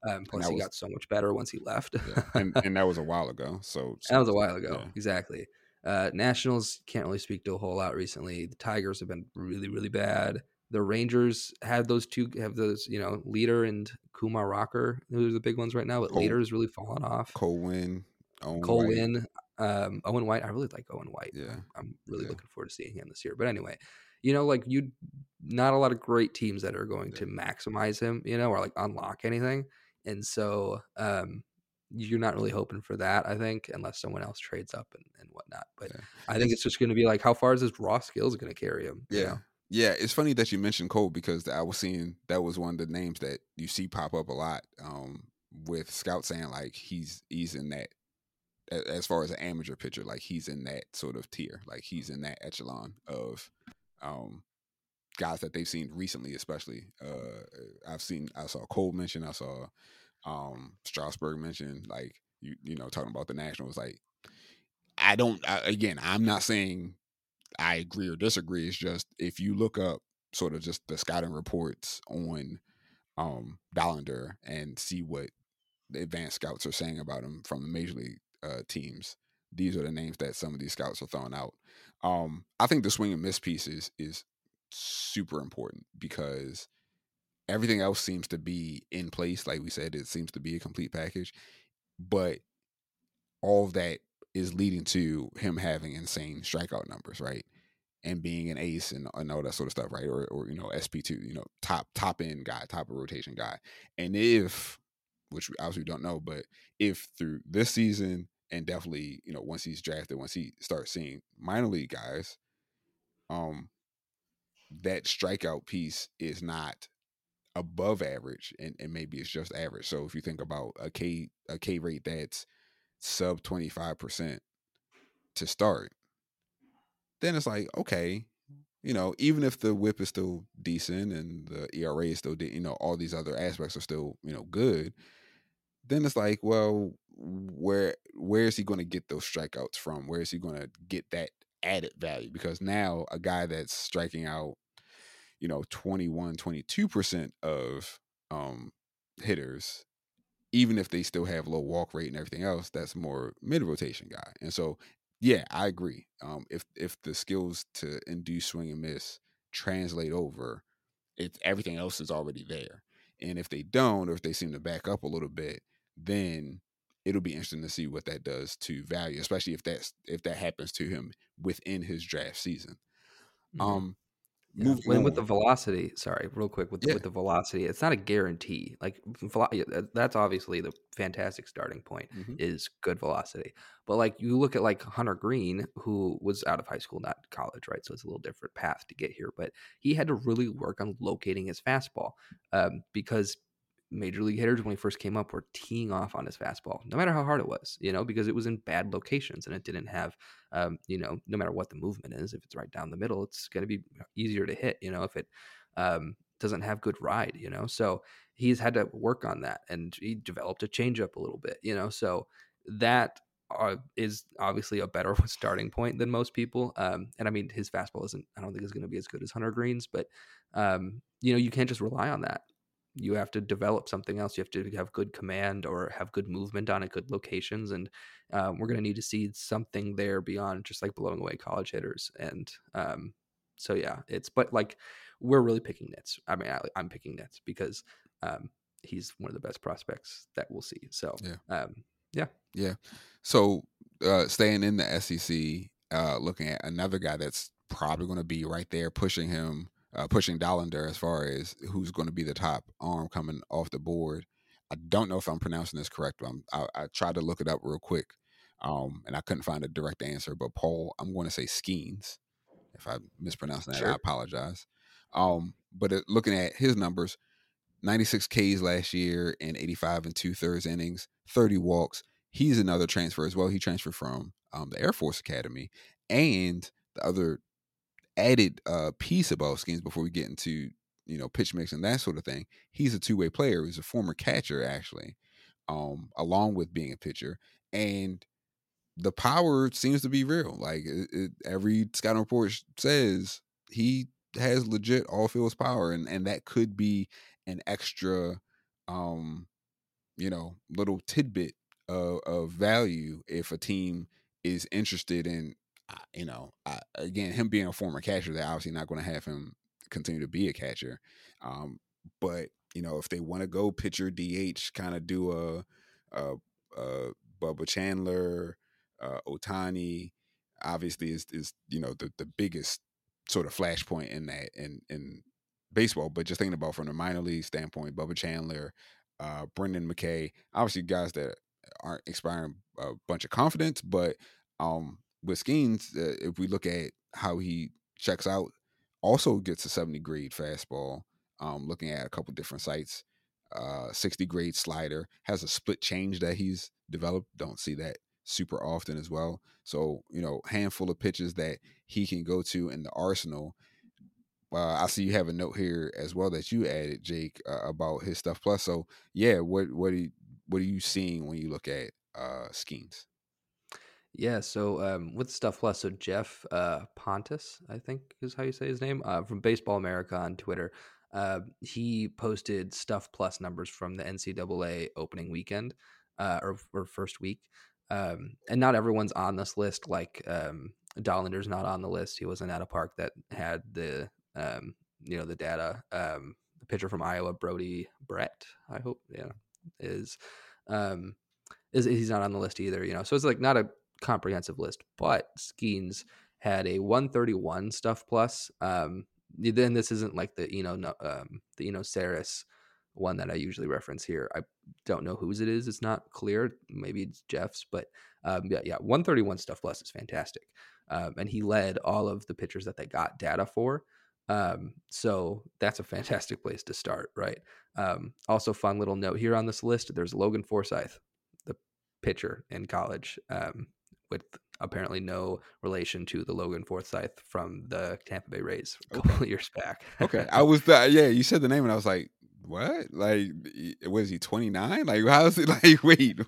S2: Right. Um, plus, he was, got so much better once he left.
S1: yeah. and, and, that was a while ago. So,
S2: so that was a while ago, yeah. exactly. Uh, Nationals can't really speak to a whole lot recently. The Tigers have been really, really bad. The Rangers have those two, have those, you know, Leiter and Kumar Rocker. Those are the big ones right now. But Cole, Leiter is really fallen off.
S1: Cole
S2: Owen Cole White. Um, Owen White. I really like Owen White. Yeah, I'm really yeah. looking forward to seeing him this year. But anyway, you know, like you, not a lot of great teams that are going yeah. to maximize him, you know, or like unlock anything. And so, um, you're not really hoping for that, I think, unless someone else trades up and, and whatnot. But yeah. I think it's, just going to be like, how far is his raw skills going to carry him?
S1: Yeah.
S2: You know?
S1: Yeah, it's funny that you mentioned Cole because I was seeing that was one of the names that you see pop up a lot um, with scouts saying like he's he's in that as far as an amateur pitcher, like he's in that sort of tier, like he's in that echelon of um, guys that they've seen recently, especially. Uh, I've seen, I saw Cole mention, I saw um, Strasburg mention, like you, you know, talking about the Nationals. Like, I don't. I, again, I'm not saying I agree or disagree. It's just if you look up sort of just the scouting reports on um Dollander and see what the advanced scouts are saying about him from the major league uh, teams. These are the names that some of these scouts are throwing out. Um, I think the swing and miss piece is is super important because everything else seems to be in place. Like we said, it seems to be a complete package, but all that is leading to him having insane strikeout numbers, right? And being an ace and, and all that sort of stuff, right? Or, or you know, SP two, you know, top top end guy, top of rotation guy. And if, which we obviously don't know, but if through this season and definitely, you know, once he's drafted, once he starts seeing minor league guys, um, that strikeout piece is not above average and, and maybe it's just average. So if you think about a K a K rate that's sub 25% to start, then it's like, okay, you know, even if the whip is still decent and the ERA is still, de- you know, all these other aspects are still, you know, good, then it's like, well, where where is he going to get those strikeouts from? Where is he going to get that added value? Because now a guy that's striking out, you know, 21, 22% of um hitters even if they still have low walk rate and everything else, that's more mid rotation guy. And so, yeah, I agree. Um, if if the skills to induce swing and miss translate over, it's everything else is already there. And if they don't, or if they seem to back up a little bit, then it'll be interesting to see what that does to value, especially if that's if that happens to him within his draft season.
S2: Mhm.
S1: Um,
S2: Yeah. When with the velocity, sorry, real quick with
S1: Yeah.
S2: with the velocity, it's not a guarantee. Like velo- yeah, that- that's obviously the fantastic starting point
S1: Mhm.
S2: is good velocity. But like you look at like Hunter Greene, who was out of high school, not college, right? So it's a little different path to get here. But he had to really work on locating his fastball um, because major league hitters when he first came up were teeing off on his fastball, no matter how hard it was, you know, because it was in bad locations and it didn't have, um, you know, no matter what the movement is, if it's right down the middle, it's going to be easier to hit, you know, if it um, doesn't have good ride, you know. So he's had to work on that and he developed a changeup a little bit, you know. So that uh, is obviously a better starting point than most people. Um, and I mean, his fastball isn't, I don't think is going to be as good as Hunter Greene's, but, um, you know, you can't just rely on that you have to develop something else. You have to have good command or have good movement on at good locations, and um, we're going to need to see something there beyond just like blowing away college hitters. And um, so yeah, it's but like we're really picking nits. I mean, I, I'm picking nits because um, he's one of the best prospects that we'll see. So
S1: Yeah.
S2: um,
S1: Yeah. So uh, staying in the SEC, uh, looking at another guy that's probably going to be right there pushing him, uh, pushing Dollander as far as who's going to be the top arm coming off the board. I don't know if I'm pronouncing this correct, but I'm, I, I tried to look it up real quick, um, and I couldn't find a direct answer. But Paul, I'm going to say Skenes. If I mispronounced that, I apologize. Um, but uh, looking at his numbers, 96 Ks last year and 85 and two thirds innings, 30 walks. He's another transfer as well. He transferred from um, the Air Force Academy. And the other added uh, piece about Skenes before we get into you know pitch mix and that sort of thing, he's a two way player. He's a former catcher actually, um, along with being a pitcher. And the power seems to be real. Like it, it, every scouting report says, he has legit all fields power, and and that could be an extra, um, you know, little tidbit of, of value if a team is interested in, uh, you know, uh, again, him being a former catcher, they're obviously not going to have him continue to be a catcher, um, but you know, if they want to go pitcher DH, kind of do a, a, a Bubba Chandler, uh, Ohtani, obviously is is you know the the biggest sort of flashpoint in that in in baseball. But just thinking about from the minor league standpoint, Bubba Chandler, uh, Brendan McKay, obviously guys that aren't expiring a bunch of confidence, but um, with Skenes, uh, if we look at how he checks out, also gets a 70 grade fastball. Um, looking at a couple different sites, uh, 60 grade slider has a split change that he's developed. Don't see that super often as well. So, you know, handful of pitches that he can go to in the arsenal. uh, I see you have a note here as well that you added, Jake, uh, about his stuff plus. So yeah, what what are you, what are you seeing when you look at uh, Skenes?
S2: Yeah, so um, with Stuff Plus, so Jeff uh, Pontes, I think is how you say his name, uh, from Baseball America on Twitter. Uh, he posted Stuff Plus numbers from the NCAA opening weekend uh, or, or first week. Um, and not everyone's on this list. Like um, Dollander's not on the list. He wasn't at a park that had the um, you know the data. Um, the pitcher from Iowa, Brody Brecht, I hope, yeah, is um, is he's not on the list either. You know, so it's like not a comprehensive list, but Skenes had a 131 stuff plus. Um, then this isn't like the you know um, the Eno Sarris one that I usually reference here. I don't know whose it is. It's not clear. Maybe it's Jeff's, but um, yeah, yeah, 131 stuff plus is fantastic. Um, and he led all of the pitchers that they got data for. Um, so that's a fantastic place to start, right? Um, also, fun little note here on this list: there's Logan Forsythe, the pitcher in college. With apparently no relation to the Logan Forsythe from the Tampa Bay Rays a couple okay. years back.
S1: okay, I was the, yeah. You said the name, and I was like, what? Like, was he twenty nine? Like, how is it? Like, wait,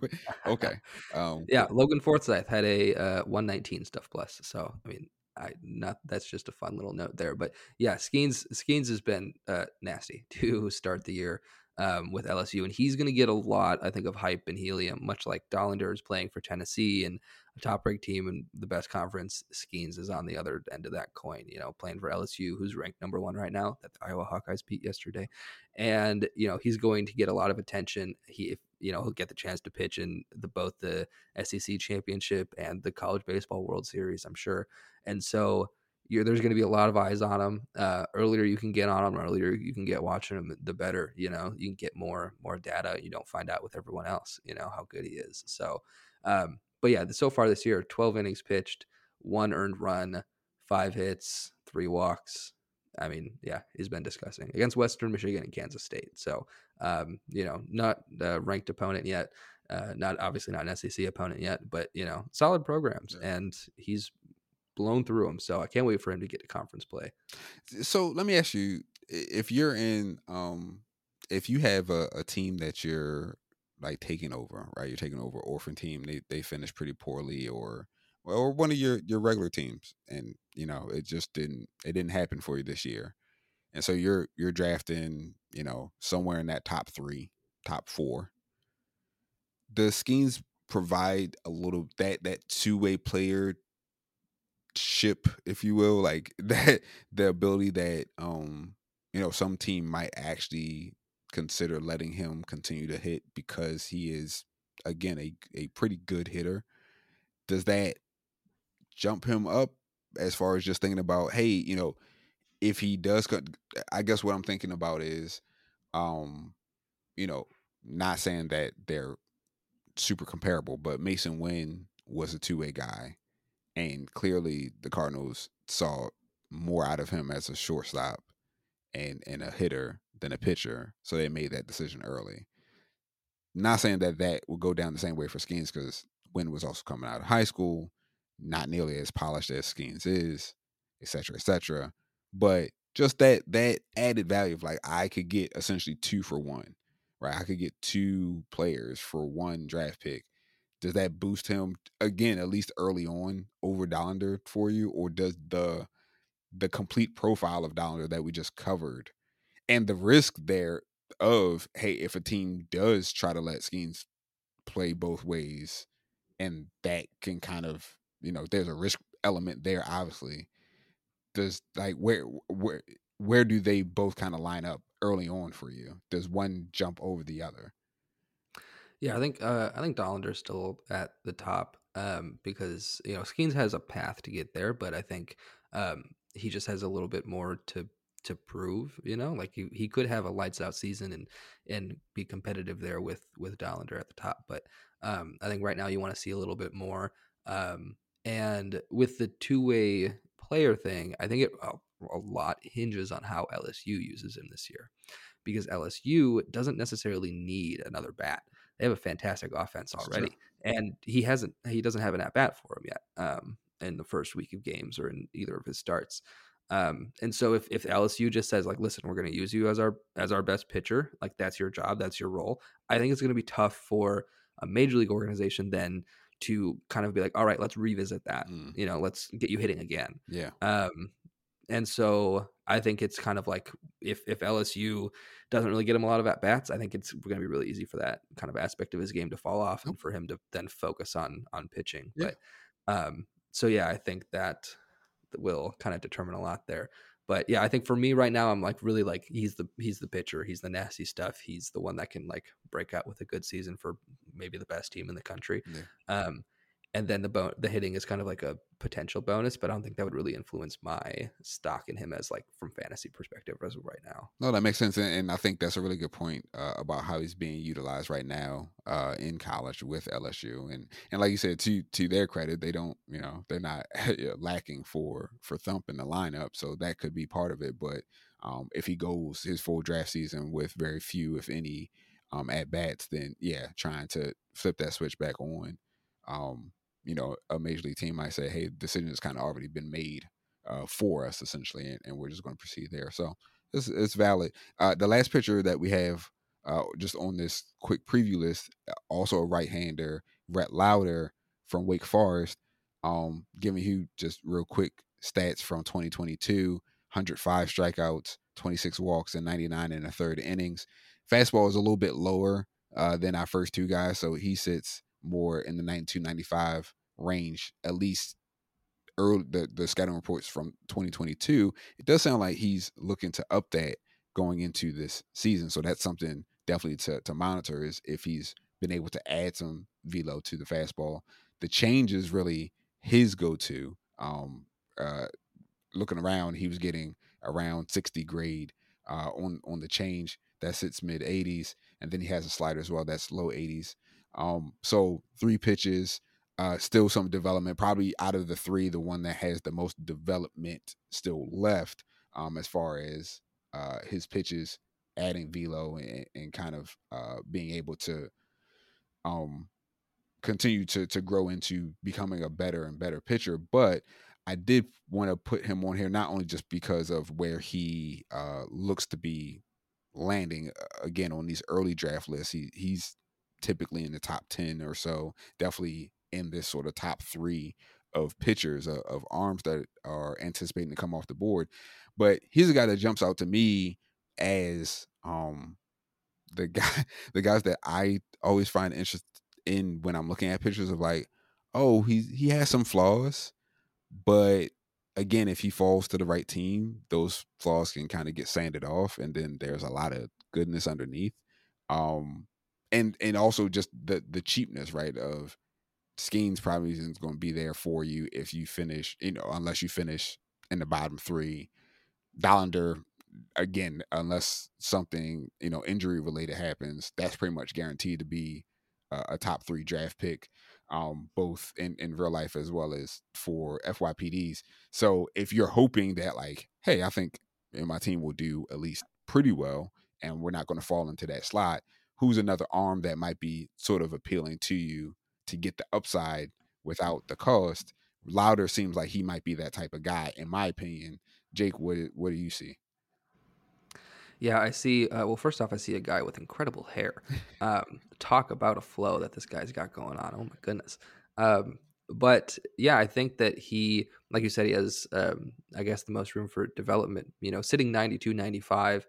S1: okay,
S2: um, yeah. Logan Forsythe had a uh, one nineteen stuff plus. So I mean, I not that's just a fun little note there. But yeah, Skenes Skenes has been uh, nasty to start the year um, with LSU, and he's going to get a lot, I think, of hype and helium, much like Dollander is playing for Tennessee and a top ranked team and the best conference. Skenes is on the other end of that coin, you know, playing for LSU, who's ranked number one right now, that the Iowa Hawkeyes beat yesterday. And, you know, he's going to get a lot of attention. He, if, you know, he'll get the chance to pitch in the both the SEC championship and the college baseball world series, I'm sure. And so, there's going to be a lot of eyes on him. Uh, earlier you can get on him, earlier you can get watching him, the better. You know, you can get more more data. You don't find out with everyone else. You know how good he is. So, um, but yeah, so far this year, 12 innings pitched, one earned run, five hits, three walks. I mean, yeah, he's been discussing against Western Michigan and Kansas State. So, um, you know, not a ranked opponent yet. Uh, not obviously not an SEC opponent yet, but you know, solid programs, yeah. and he's blown through them. So I can't wait for him to get to conference play.
S1: So let me ask you: if you're in, um, if you have a, a team that you're like taking over, right? You're taking over orphan team. They they finish pretty poorly, or or one of your your regular teams, and you know it just didn't it didn't happen for you this year, and so you're you're drafting, you know, somewhere in that top three, top four. The Skenes provide a little that that two way player ship, if you will, like that the ability that um you know some team might actually consider letting him continue to hit because he is again a a pretty good hitter. Does that jump him up as far as just thinking about hey, you know, if he does I guess what I'm thinking about is um you know, not saying that they're super comparable, but Masyn Winn was a two-way guy and clearly the Cardinals saw more out of him as a shortstop and and a hitter than a pitcher, so they made that decision early. Not saying that that will go down the same way for Skenes because Winn was also coming out of high school, not nearly as polished as Skenes is, etc., etc. But just that that added value of like I could get essentially two for one, right? I could get two players for one draft pick does that boost him again at least early on over Dollander for you, or does the the complete profile of Dollander that we just covered and the risk there of hey, if a team does try to let Skenes play both ways, and that can kind of you know there's a risk element there obviously. Does like where where where do they both kind of line up early on for you? Does one jump over the other?
S2: Yeah, I think uh, I think Dollander's still at the top um, because you know Skenes has a path to get there, but I think um, he just has a little bit more to to prove. You know, like he, he could have a lights out season and and be competitive there with with Dollander at the top. But um, I think right now you want to see a little bit more. Um, and with the two way player thing, I think it a, a lot hinges on how LSU uses him this year, because LSU doesn't necessarily need another bat they have a fantastic offense already, and he hasn't he doesn't have an at bat for him yet um, in the first week of games or in either of his starts. Um, and so if, if LSU just says like, listen, we're going to use you as our as our best pitcher, like that's your job, that's your role. I think it's going to be tough for a major league organization then to kind of be like, all right, let's revisit that.
S1: Mm.
S2: You know, let's get you hitting again.
S1: Yeah.
S2: Um, and so I think it's kind of like if if LSU doesn't really get him a lot of at bats, I think it's going to be really easy for that kind of aspect of his game to fall off and for him to then focus on on pitching.
S1: Yeah.
S2: But um, so yeah, I think that will kind of determine a lot there. But yeah, I think for me right now, I'm like really like he's the he's the pitcher, he's the nasty stuff, he's the one that can like break out with a good season for maybe the best team in the country.
S1: Yeah.
S2: Um, and then the the hitting is kind of like a potential bonus, but I don't think that would really influence my stock in him as like from fantasy perspective as of right now.
S1: No, that makes sense, and, and I think that's a really good point uh, about how he's being utilized right now uh, in college with LSU, and and like you said, to to their credit, they don't, you know, they're not lacking for for thump in the lineup, so that could be part of it. But um, if he goes his full draft season with very few, if any, um, at bats, then yeah, trying to flip that switch back on. Um, you know, a major league team might say, "Hey, decision has kind of already been made uh, for us, essentially, and, and we're just going to proceed there." So it's, it's valid. Uh, the last pitcher that we have uh, just on this quick preview list, uh, also a right-hander, Rhett Lowder from Wake Forest. Um, giving you just real quick stats from 2022: 105 strikeouts, 26 walks, and 99 in the third innings. Fastball is a little bit lower uh, than our first two guys, so he sits more in the 92 95 range at least early the, the scouting reports from 2022 it does sound like he's looking to up that going into this season so that's something definitely to, to monitor is if he's been able to add some velo to the fastball. The change is really his go-to um uh looking around he was getting around 60 grade uh on on the change. That sits mid 80s and then he has a slider as well that's low 80s um, so three pitches, uh, still some development. Probably out of the three, the one that has the most development still left, um, as far as uh, his pitches, adding velo and, and kind of uh, being able to um, continue to to grow into becoming a better and better pitcher. But I did want to put him on here not only just because of where he uh, looks to be landing uh, again on these early draft lists. He he's typically in the top 10 or so, definitely in this sort of top three of pitchers of, of, arms that are anticipating to come off the board. But he's a guy that jumps out to me as um the guy the guys that I always find interest in when I'm looking at pictures of like, oh, he he has some flaws, but again, if he falls to the right team, those flaws can kind of get sanded off, and then there's a lot of goodness underneath. Um, and and also just the the cheapness, right? Of Skenes probably isn't going to be there for you if you finish, you know, unless you finish in the bottom three. Dollander, again, unless something you know injury related happens, that's pretty much guaranteed to be a, a top three draft pick, um, both in in real life as well as for FYPDs. So if you're hoping that like, hey, I think my team will do at least pretty well, and we're not going to fall into that slot who's another arm that might be sort of appealing to you to get the upside without the cost. Lowder seems like he might be that type of guy, in my opinion. Jake, what what do you see?
S2: Yeah, I see. Uh, well, first off, I see a guy with incredible hair. Um, talk about a flow that this guy's got going on. Oh my goodness. Um, but yeah, I think that he, like you said, he has, um, I guess, the most room for development. You know, sitting 92, 95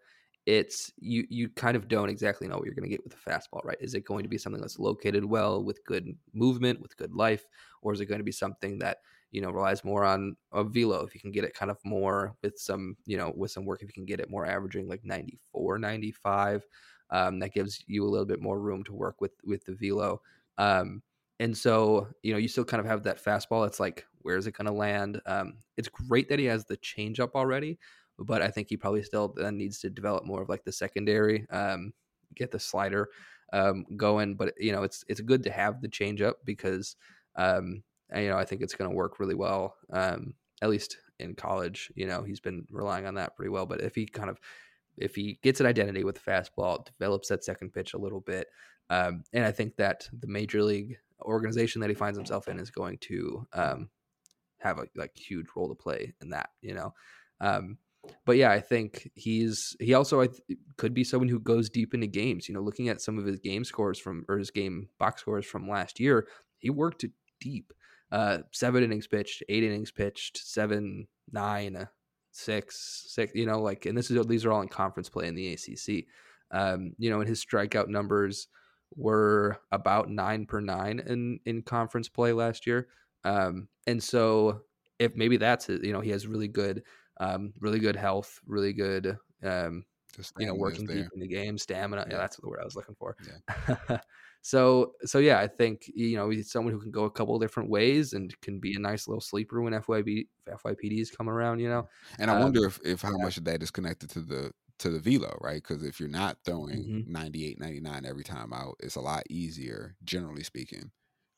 S2: it's you you kind of don't exactly know what you're going to get with the fastball, right? Is it going to be something that's located well with good movement, with good life, or is it going to be something that you know relies more on a velo? If you can get it kind of more with some you know with some work if you can get it more averaging like 94 95 um, that gives you a little bit more room to work with with the velo. Um, and so you know you still kind of have that fastball it's like where is it going to land? Um, it's great that he has the changeup already but I think he probably still then needs to develop more of like the secondary, um, get the slider um, going. But you know, it's it's good to have the changeup because um, you know I think it's going to work really well. Um, at least in college, you know, he's been relying on that pretty well. But if he kind of if he gets an identity with the fastball, develops that second pitch a little bit, um, and I think that the major league organization that he finds himself in is going to um, have a like huge role to play in that. You know, Um, but yeah, I think he's he also I th- could be someone who goes deep into games. You know, looking at some of his game scores from or his game box scores from last year, he worked deep. Uh, seven innings pitched, eight innings pitched, seven, nine, six, six. You know, like, and this is these are all in conference play in the ACC. Um, you know, and his strikeout numbers were about nine per nine in in conference play last year. Um, and so if maybe that's you know, he has really good um, really good health, really good, um, you know, working deep in the game, stamina. Yeah. yeah. that's the word I was looking for. Yeah. so, so yeah, I think you know he's someone who can go a couple different ways and can be a nice little sleeper when FYB FYPDs come around. You know,
S1: and I um, wonder if, if how yeah. much of that is connected to the to the velo, right? Because if you're not throwing mm-hmm. 98, 99 every time out, it's a lot easier, generally speaking,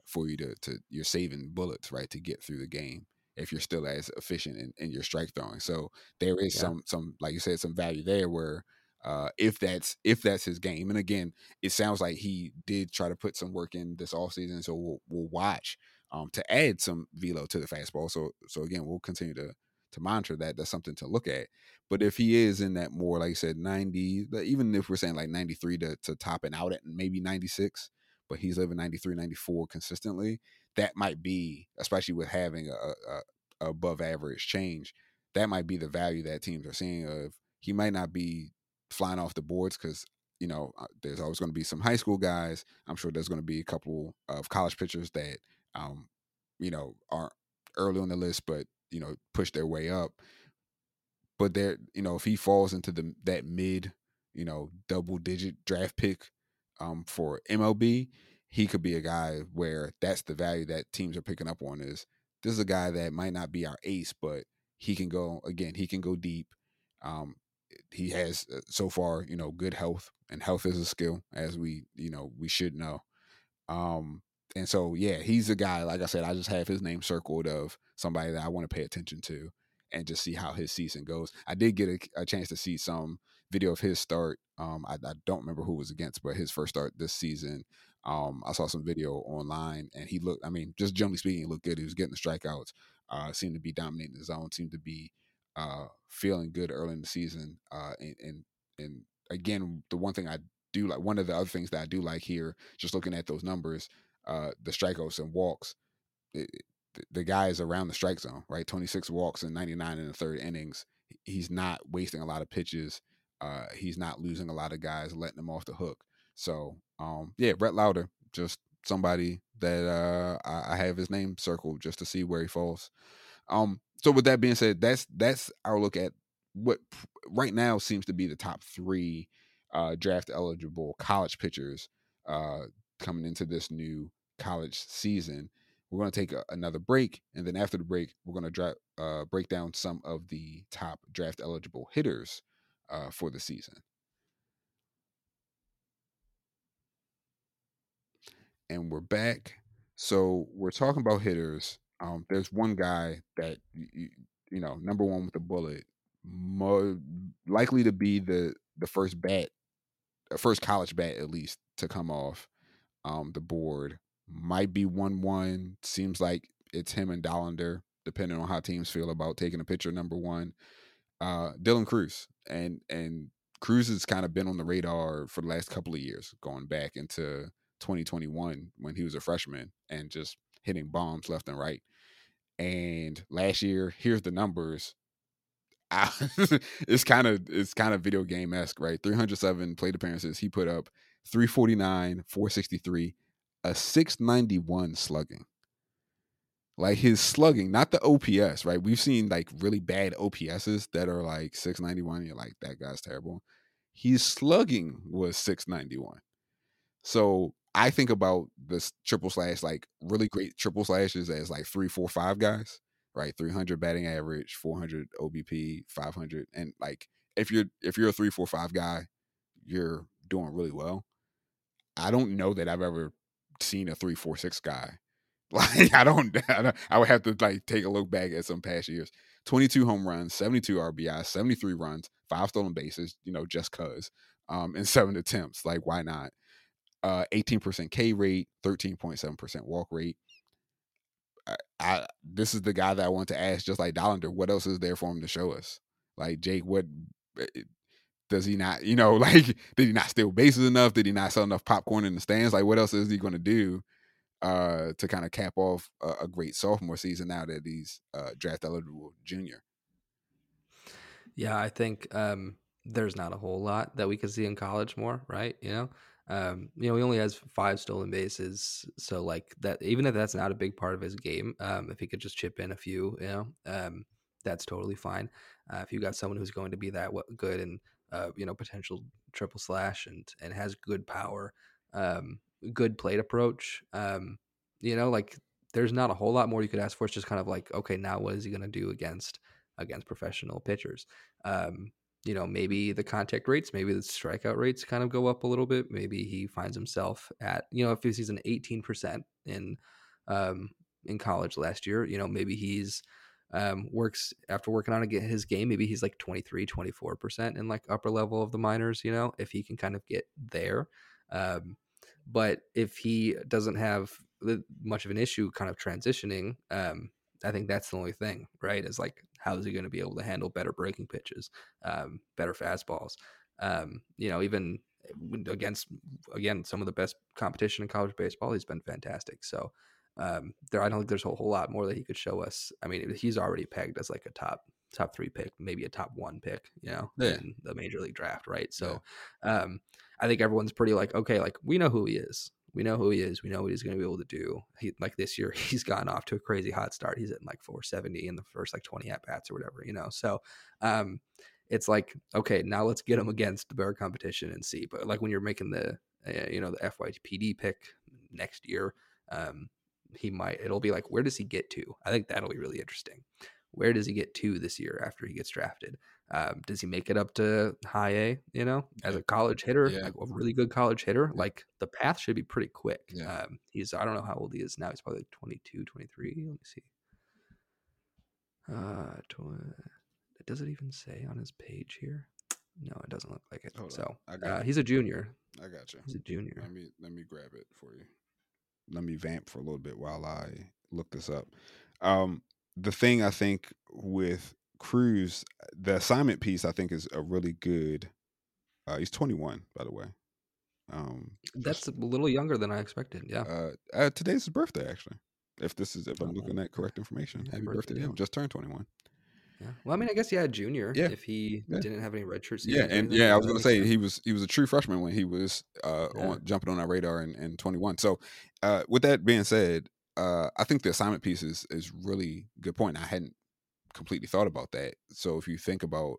S1: for you to to you're saving bullets, right, to get through the game if you're still as efficient in, in your strike throwing. So there is yeah. some some like you said some value there where uh, if that's if that's his game. And again, it sounds like he did try to put some work in this offseason, so we'll, we'll watch um, to add some velo to the fastball. So so again, we'll continue to to monitor that. That's something to look at. But if he is in that more, like I said, 90, even if we're saying like 93 to, to topping out at maybe 96, but he's living 93, 94 consistently, that might be, especially with having a, a, a above average change, that might be the value that teams are seeing of he might not be flying off the boards because you know uh, there's always going to be some high school guys. I'm sure there's going to be a couple of college pitchers that um, you know aren't early on the list, but you know push their way up. But there, you know, if he falls into the that mid, you know, double digit draft pick um, for MLB, he could be a guy where that's the value that teams are picking up on is this is a guy that might not be our ace, but he can go again, he can go deep. Um, he has uh, so far, you know, good health, and health is a skill, as we, you know, we should know. Um, and so yeah, he's a guy. Like I said, I just have his name circled of somebody that I want to pay attention to and just see how his season goes. I did get a, a chance to see some video of his start. Um, I, I, don't remember who was against, but his first start this season. Um, I saw some video online, and he looked. I mean, just generally speaking, he looked good. He was getting the strikeouts. Uh, seemed to be dominating the zone. Seemed to be uh, feeling good early in the season. Uh, and, and and again, the one thing I do like, one of the other things that I do like here, just looking at those numbers, uh, the strikeouts and walks. It, the guy is around the strike zone, right? 26 walks and 99 in the third innings. He's not wasting a lot of pitches. Uh, he's not losing a lot of guys, letting them off the hook. So, um, yeah, Rhett Lowder, just somebody that uh, I, I, have his name circled just to see where he falls. Um, so with that being said, that's that's our look at what right now seems to be the top three uh, draft eligible college pitchers uh, coming into this new college season. We're going to take a, another break, and then after the break, we're going to dra- uh, break down some of the top draft eligible hitters uh, for the season. And we're back. So we're talking about hitters. Um, there's one guy that you, you know, number one with a bullet, more likely to be the the first bat, first college bat at least to come off um, the board might be 1 1. Seems like it's him and Dollander, depending on how teams feel about taking a pitcher number one. Uh, Dylan Crews And, and Crews has kind of been on the radar for the last couple of years, going back into 2021 when he was a freshman and just hitting bombs left and right. And last year, here's the numbers. it's kind of it's kind of video game esque, right? 307 plate appearances. He put up 349, 463, a 691 slugging. Like his slugging, not the OPS, right? We've seen like really bad OPSs that are like 691. You're like, that guy's terrible. His slugging was 691. So I think about this triple slash, like really great triple slashes as like three, four, five guys, right? 300 batting average, 400 OBP, 500. And like, if you're, if you're a three, four, five guy, you're doing really well. I don't know that I've ever seen a three four six guy. Like I don't, I don't, I would have to like take a look back at some past years. 22 home runs, 72 RBI, 73 runs, five stolen bases, you know, just cuz. Um, and seven attempts. Like, why not? Uh, 18% K rate, 13.7% walk rate. I, I, this is the guy that I want to ask, just like Dollander, what else is there for him to show us? Like Jake, what eh, does he not? You know, like did he not steal bases enough? Did he not sell enough popcorn in the stands? Like what else is he going to do uh, to kind of cap off a, a, great sophomore season now that he's uh, draft eligible junior?
S2: Yeah, I think um, there's not a whole lot that we could see in college more, right? You know, um, you know, he only has five stolen bases, so like that. Even if that's not a big part of his game, um, if he could just chip in a few, you know, um, that's totally fine. Uh, if you got someone who's going to be that good and uh, you know potential triple slash and and has good power, um, good plate approach, um, you know, like there's not a whole lot more you could ask for. It's just kind of like, okay, now what is he going to do against against professional pitchers? Um, you know, maybe the contact rates, maybe the strikeout rates kind of go up a little bit. Maybe he finds himself at, you know, if he's an 18% in um, in college last year, you know, maybe he's um, works after working on his game. Maybe he's like 23, 24% in like upper level of the minors, you know, if he can kind of get there. Um, but if he doesn't have much of an issue kind of transitioning, um, I think that's the only thing, right? Is like how is he going to be able to handle better breaking pitches, um, better fastballs? Um, you know, even against again some of the best competition in college baseball, he's been fantastic. So um, there, I don't think there's a whole lot more that he could show us. I mean, he's already pegged as like a top top three pick, maybe a top one pick, you know, yeah. in the major league draft, right? So, yeah. um, I think everyone's pretty like, okay, like we know who he is. We know who he is. We know what he's going to be able to do. He, like this year, he's gotten off to a crazy hot start. He's at like 470 in the first like 20 at bats or whatever, you know. So, um, it's like okay, now let's get him against the better competition and see. But like when you're making the, uh, you know, the FYPD pick next year, um, he might. It'll be like, where does he get to? I think that'll be really interesting. Where does he get to this year after he gets drafted? Um, does he make it up to high A? You know, as a college hitter, yeah. like a really good college hitter, yeah. like the path should be pretty quick. Yeah. Um, he's I don't know how old he is now. He's probably like 22, 23. Let me see. Uh, tw- does it even say on his page here? No, it doesn't look like it. Hold so uh, he's a junior.
S1: I got you.
S2: He's a junior.
S1: Let me let me grab it for you. Let me vamp for a little bit while I look this up. Um, the thing I think with Crews, the assignment piece, I think is a really good. Uh, he's 21, by the way. Um,
S2: That's a little younger than I expected. Yeah.
S1: Uh, uh, today's his birthday, actually. If this is, if I'm looking at correct information, happy birthday, him. Just turned 21.
S2: Yeah. Well, I mean, I guess yeah, junior.
S1: Yeah.
S2: If he
S1: yeah.
S2: didn't have any red shirts.
S1: Yeah, and yeah, I was gonna say he was he was a true freshman when he was uh yeah. on, jumping on our radar in, in 21. So, uh, with that being said, uh, I think the assignment piece is is really good point. I hadn't completely thought about that. So if you think about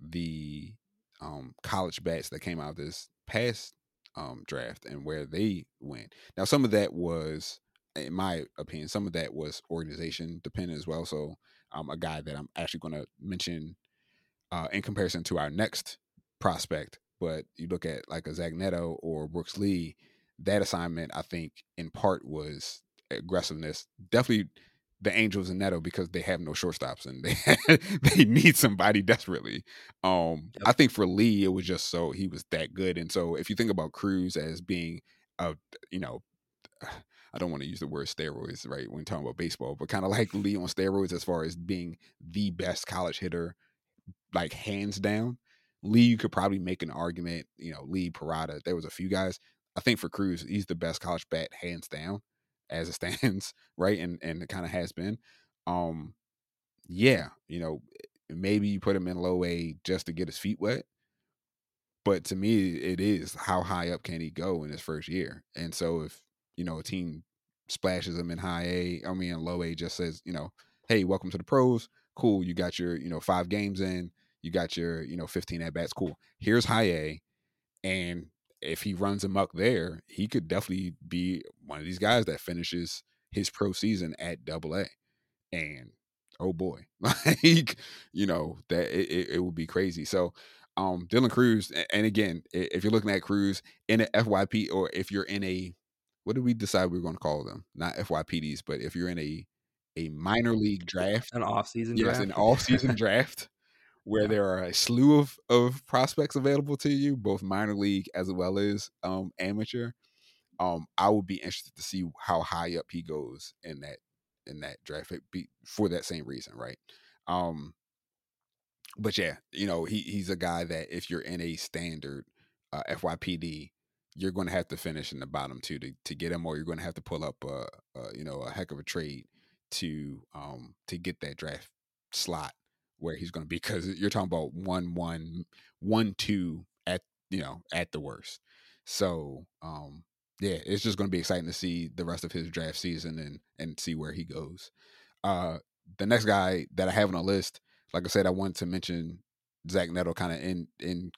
S1: the um, college bats that came out this past um, draft and where they went, now some of that was, in my opinion, some of that was organization dependent as well. So um, a guy that I'm actually going to mention uh, in comparison to our next prospect, but you look at like a Zach Neto or Brooks Lee, that assignment I think in part was aggressiveness. Definitely the Angels and Neto because they have no shortstops and they they need somebody desperately. Um, yep. I think for Lee it was just so he was that good, and so if you think about Crews as being a you know. I don't want to use the word steroids, right, when talking about baseball, but kind of like Lee on steroids as far as being the best college hitter, like hands down. Lee, you could probably make an argument, you know, Lee, Parada, there was a few guys. I think for Crews, he's the best college bat hands down as it stands, right? And and it kind of has been. Um, yeah, you know, maybe you put him in low A just to get his feet wet. But to me, it is how high up can he go in his first year? And so if you know a team splashes him in high A, I mean low A, just says you know, hey, welcome to the pros. Cool, you got your you know five games in, you got your you know 15 at bats. Cool. Here's high A, and if he runs amok there, he could definitely be one of these guys that finishes his pro season at double A. And oh boy, like, you know, that it, it, it would be crazy. So, um, Dylan Crews, and again, if you're looking at Crews in a FYP or if you're in a, what did we decide we were going to call them? Not FYPDs, but if you're in a, a minor league draft,
S2: an off season,
S1: yes,
S2: draft.
S1: an off season draft, where there are a slew of, of prospects available to you, both minor league as well as um, amateur. Um, I would be interested to see how high up he goes in that in that draft for that same reason, right? Um, but yeah, you know, he he's a guy that if you're in a standard uh, FYPD, you're going to have to finish in the bottom two to, to get him, or you're going to have to pull up a, a you know a heck of a trade to um to get that draft slot where he's going to be because you're talking about one one one two at you know at the worst. So um yeah, it's just going to be exciting to see the rest of his draft season and and see where he goes. Uh, the next guy that I have on the list, like I said, I wanted to mention Zach Neto kind of in in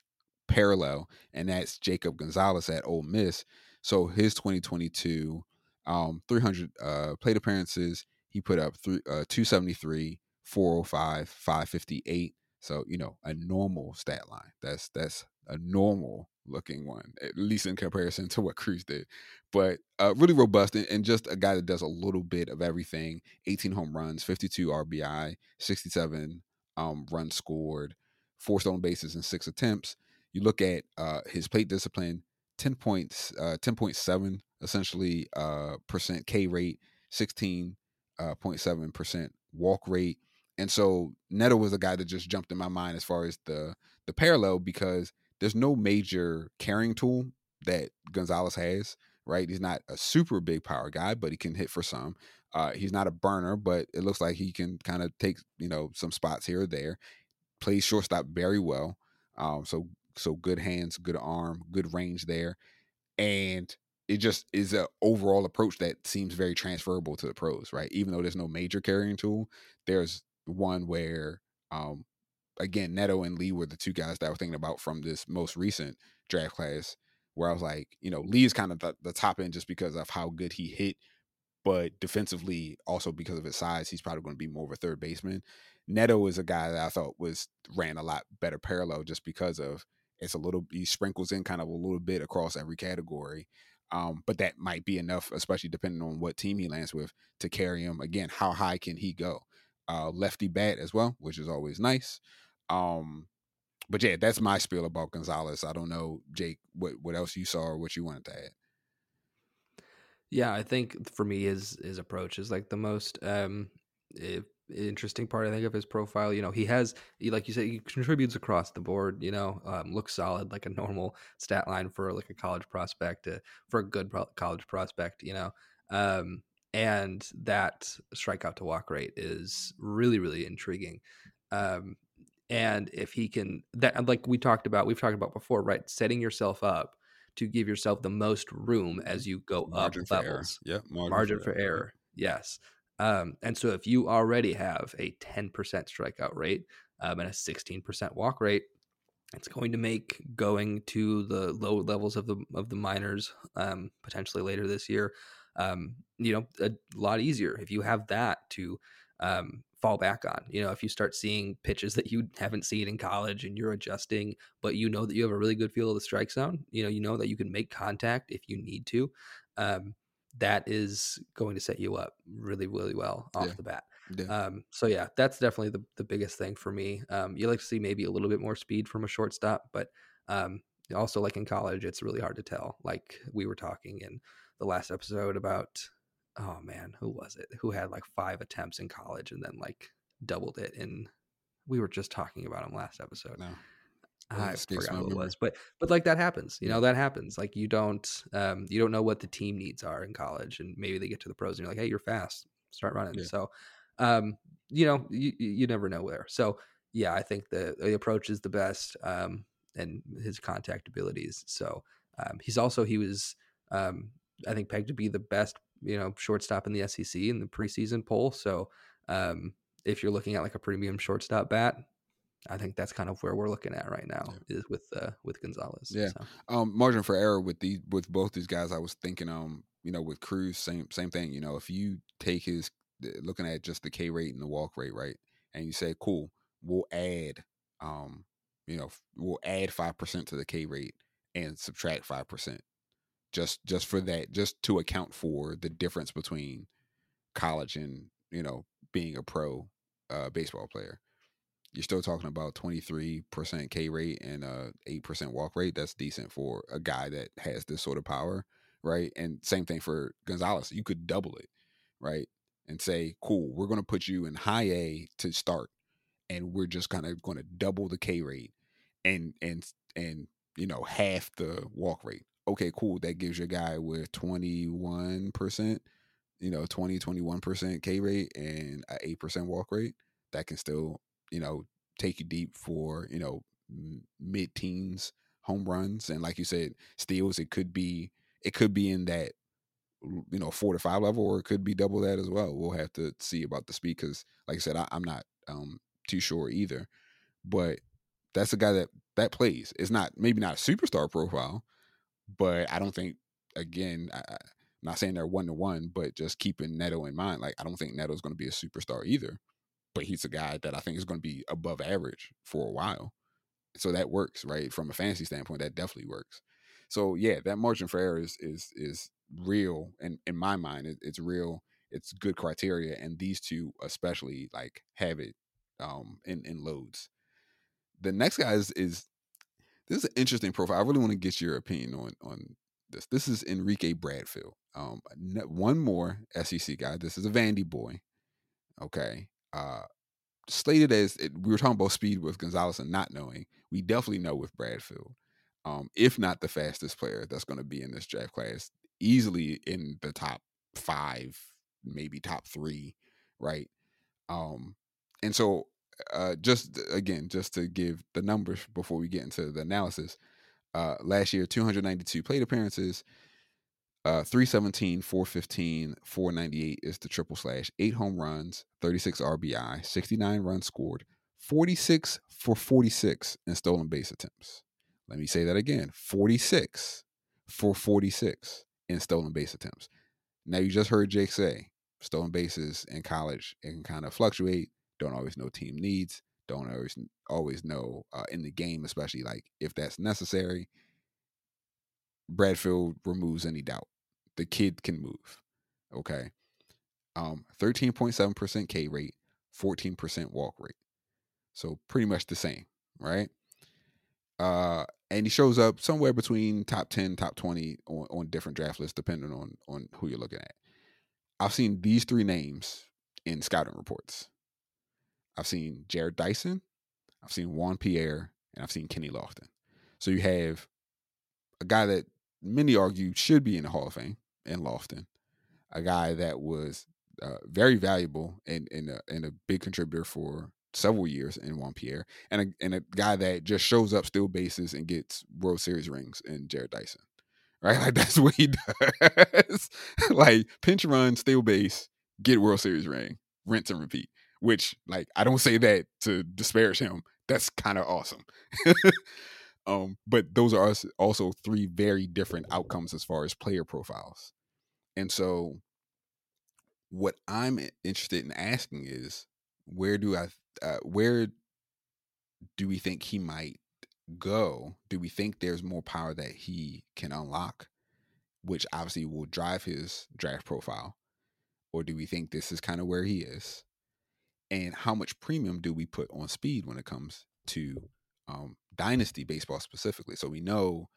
S1: parallel, and that's Jacob Gonzalez at Ole Miss. So his 2022 um, 300 uh, plate appearances, he put up three, uh, 273, 405, 558. So you know a normal stat line. That's that's a normal looking one, at least in comparison to what Crews did. But uh, really robust and, and, just a guy that does a little bit of everything 18 home runs, 52 RBI, 67 um, runs scored, four stolen bases in six attempts. You look at uh, his plate discipline 10 points, uh, 10.7 essentially uh, percent K rate, 16.7 uh, percent walk rate. And so Neto was a guy that just jumped in my mind as far as the the parallel because there's no major carrying tool that Gonzalez has, right? He's not a super big power guy, but he can hit for some. Uh, he's not a burner, but it looks like he can kind of take, you know, some spots here or there. Plays shortstop very well. Um, so so good hands, good arm, good range there. And it just is an overall approach that seems very transferable to the pros, right? Even though there's no major carrying tool, there's one where um, again, Neto and Lee were the two guys that I was thinking about from this most recent draft class, where I was like, you know, Lee is kind of the, the top end just because of how good he hit, but defensively, also because of his size, he's probably going to be more of a third baseman. Neto is a guy that I thought was ran a lot better parallel just because of it's a little he sprinkles in kind of a little bit across every category. Um, but that might be enough, especially depending on what team he lands with, to carry him. Again, how high can he go? Uh, lefty bat as well, which is always nice. Um, but yeah, that's my spiel about Gonzalez. I don't know, Jake, what what else you saw or what you wanted to add.
S2: Yeah, I think for me his his approach is like the most um interesting part I think of his profile. You know, he has like you said, he contributes across the board. You know, um, looks solid like a normal stat line for like a college prospect, uh, for a good pro- college prospect. You know, um, and that strikeout to walk rate is really really intriguing. Um, and if he can that like we talked about we've talked about before right setting yourself up to give yourself the most room as you go margin up levels
S1: yeah
S2: margin, margin, for, for error. error yes um, and so if you already have a 10% strikeout rate um, and a 16% walk rate it's going to make going to the low levels of the of the minors um, potentially later this year um, you know a lot easier if you have that to um, fall back on. You know, if you start seeing pitches that you haven't seen in college and you're adjusting, but you know that you have a really good feel of the strike zone, you know, you know that you can make contact if you need to. Um, that is going to set you up really, really well off yeah. the bat. Yeah. Um, so yeah, that's definitely the, the biggest thing for me. Um, you like to see maybe a little bit more speed from a shortstop, but um, also like in college, it's really hard to tell. Like we were talking in the last episode about oh man, who was it? Who had like five attempts in college and then like doubled it in we were just talking about him last episode. No. I forgot who it was, but but like that happens, you know that happens. Like you don't um you don't know what the team needs are in college, and maybe they get to the pros and you're like, hey, you're fast, start running. Yeah. So, um, you know, you you never know where. So yeah, I think the the approach is the best, um, and his contact abilities. So um, he's also he was um I think pegged to be the best you know shortstop in the SEC in the preseason poll. So um, if you're looking at like a premium shortstop bat, I think that's kind of where we're looking at right now yeah. is with uh, with Gonzalez.
S1: Yeah, so. um, margin for error with these with both these guys. I was thinking, um, you know, with Crews, same same thing. You know, if you take his looking at just the K rate and the walk rate, right, and you say, cool, we'll add, um, you know, we'll add five percent to the K rate and subtract five percent just just for that just to account for the difference between college and you know being a pro uh, baseball player. You're still talking about 23% k rate and a 8% walk rate. That's decent for a guy that has this sort of power right? And same thing for gonzalez. You could double it right? And say cool we're going to put you in high a to start and we're just kind of going to double the K rate and and and you know half the walk rate. Okay, cool. That gives your guy with 21%, you know, 20 21% K rate and a 8% walk rate that can still, you know, take you deep for, you know, mid teens home runs. And like you said, steals it could be it could be in that you know four to five level or it could be double that as well. We'll have to see about the speed because like i said I, am not um, too sure either. But that's a guy that that plays. It's not maybe not a superstar profile but i don't think again I, am not saying they're one to one but just keeping neto in mind like i don't think neto's going to be a superstar either but he's a guy that i think is going to be above average for a while. So that works right from a fantasy standpoint that definitely works. So yeah that margin for error is is is real and in my mind it, it's real it's good criteria and these two especially like have it um in in loads. The next guy is is this is an interesting profile i really want to get your opinion on on this this is enrique bradfield um one more sec guy this is a vandy boy okay uh slated as it, we were talking about speed with gonzalez and not knowing we definitely know with bradfield um, if not the fastest player that's going to be in this draft class easily in the top five, maybe top three, right? Um, and so uh, just again, just to give the numbers before we get into the analysis, uh, last year 292 plate appearances, uh, 317, 415, 498 is the triple slash, eight home runs, 36 RBI, 69 runs scored, 46 for 46 in stolen base attempts. Let me say that again 46 for 46 in stolen base attempts. Now you just heard Jake say stolen bases in college it can kind of fluctuate. Don't always know team needs. Don't always always know uh, in the game, especially like if that's necessary. Bradfield removes any doubt. The kid can move. Okay. Um, 13.7% K rate, 14% walk rate. So pretty much the same, right? Uh, and he shows up somewhere between top 10 top 20 on, on different draft lists depending on on who you're looking at i've seen these three names in scouting reports i've seen Jarrod Dyson i've seen juan pierre and i've seen kenny lofton so you have a guy that many argue should be in the hall of fame in lofton a guy that was uh, very valuable and, a, a big contributor for several years in Juan Pierre, and a, and a guy that just shows up still bases and gets World Series rings in Jarrod Dyson. Right? Like that's what he does. like pinch run, steal base, get World Series ring, rinse and repeat. Which, like, I don't say that to disparage him. That's kind of awesome. um, but those are also three very different outcomes as far as player profiles. And so, what I'm interested in asking is, where do I uh, where do we think he might go? Do we think there's more power that he can unlock, which obviously will drive his draft profile? Or do we think this is kind of where he is? And how much premium do we put on speed when it comes to um, dynasty baseball specifically? So we know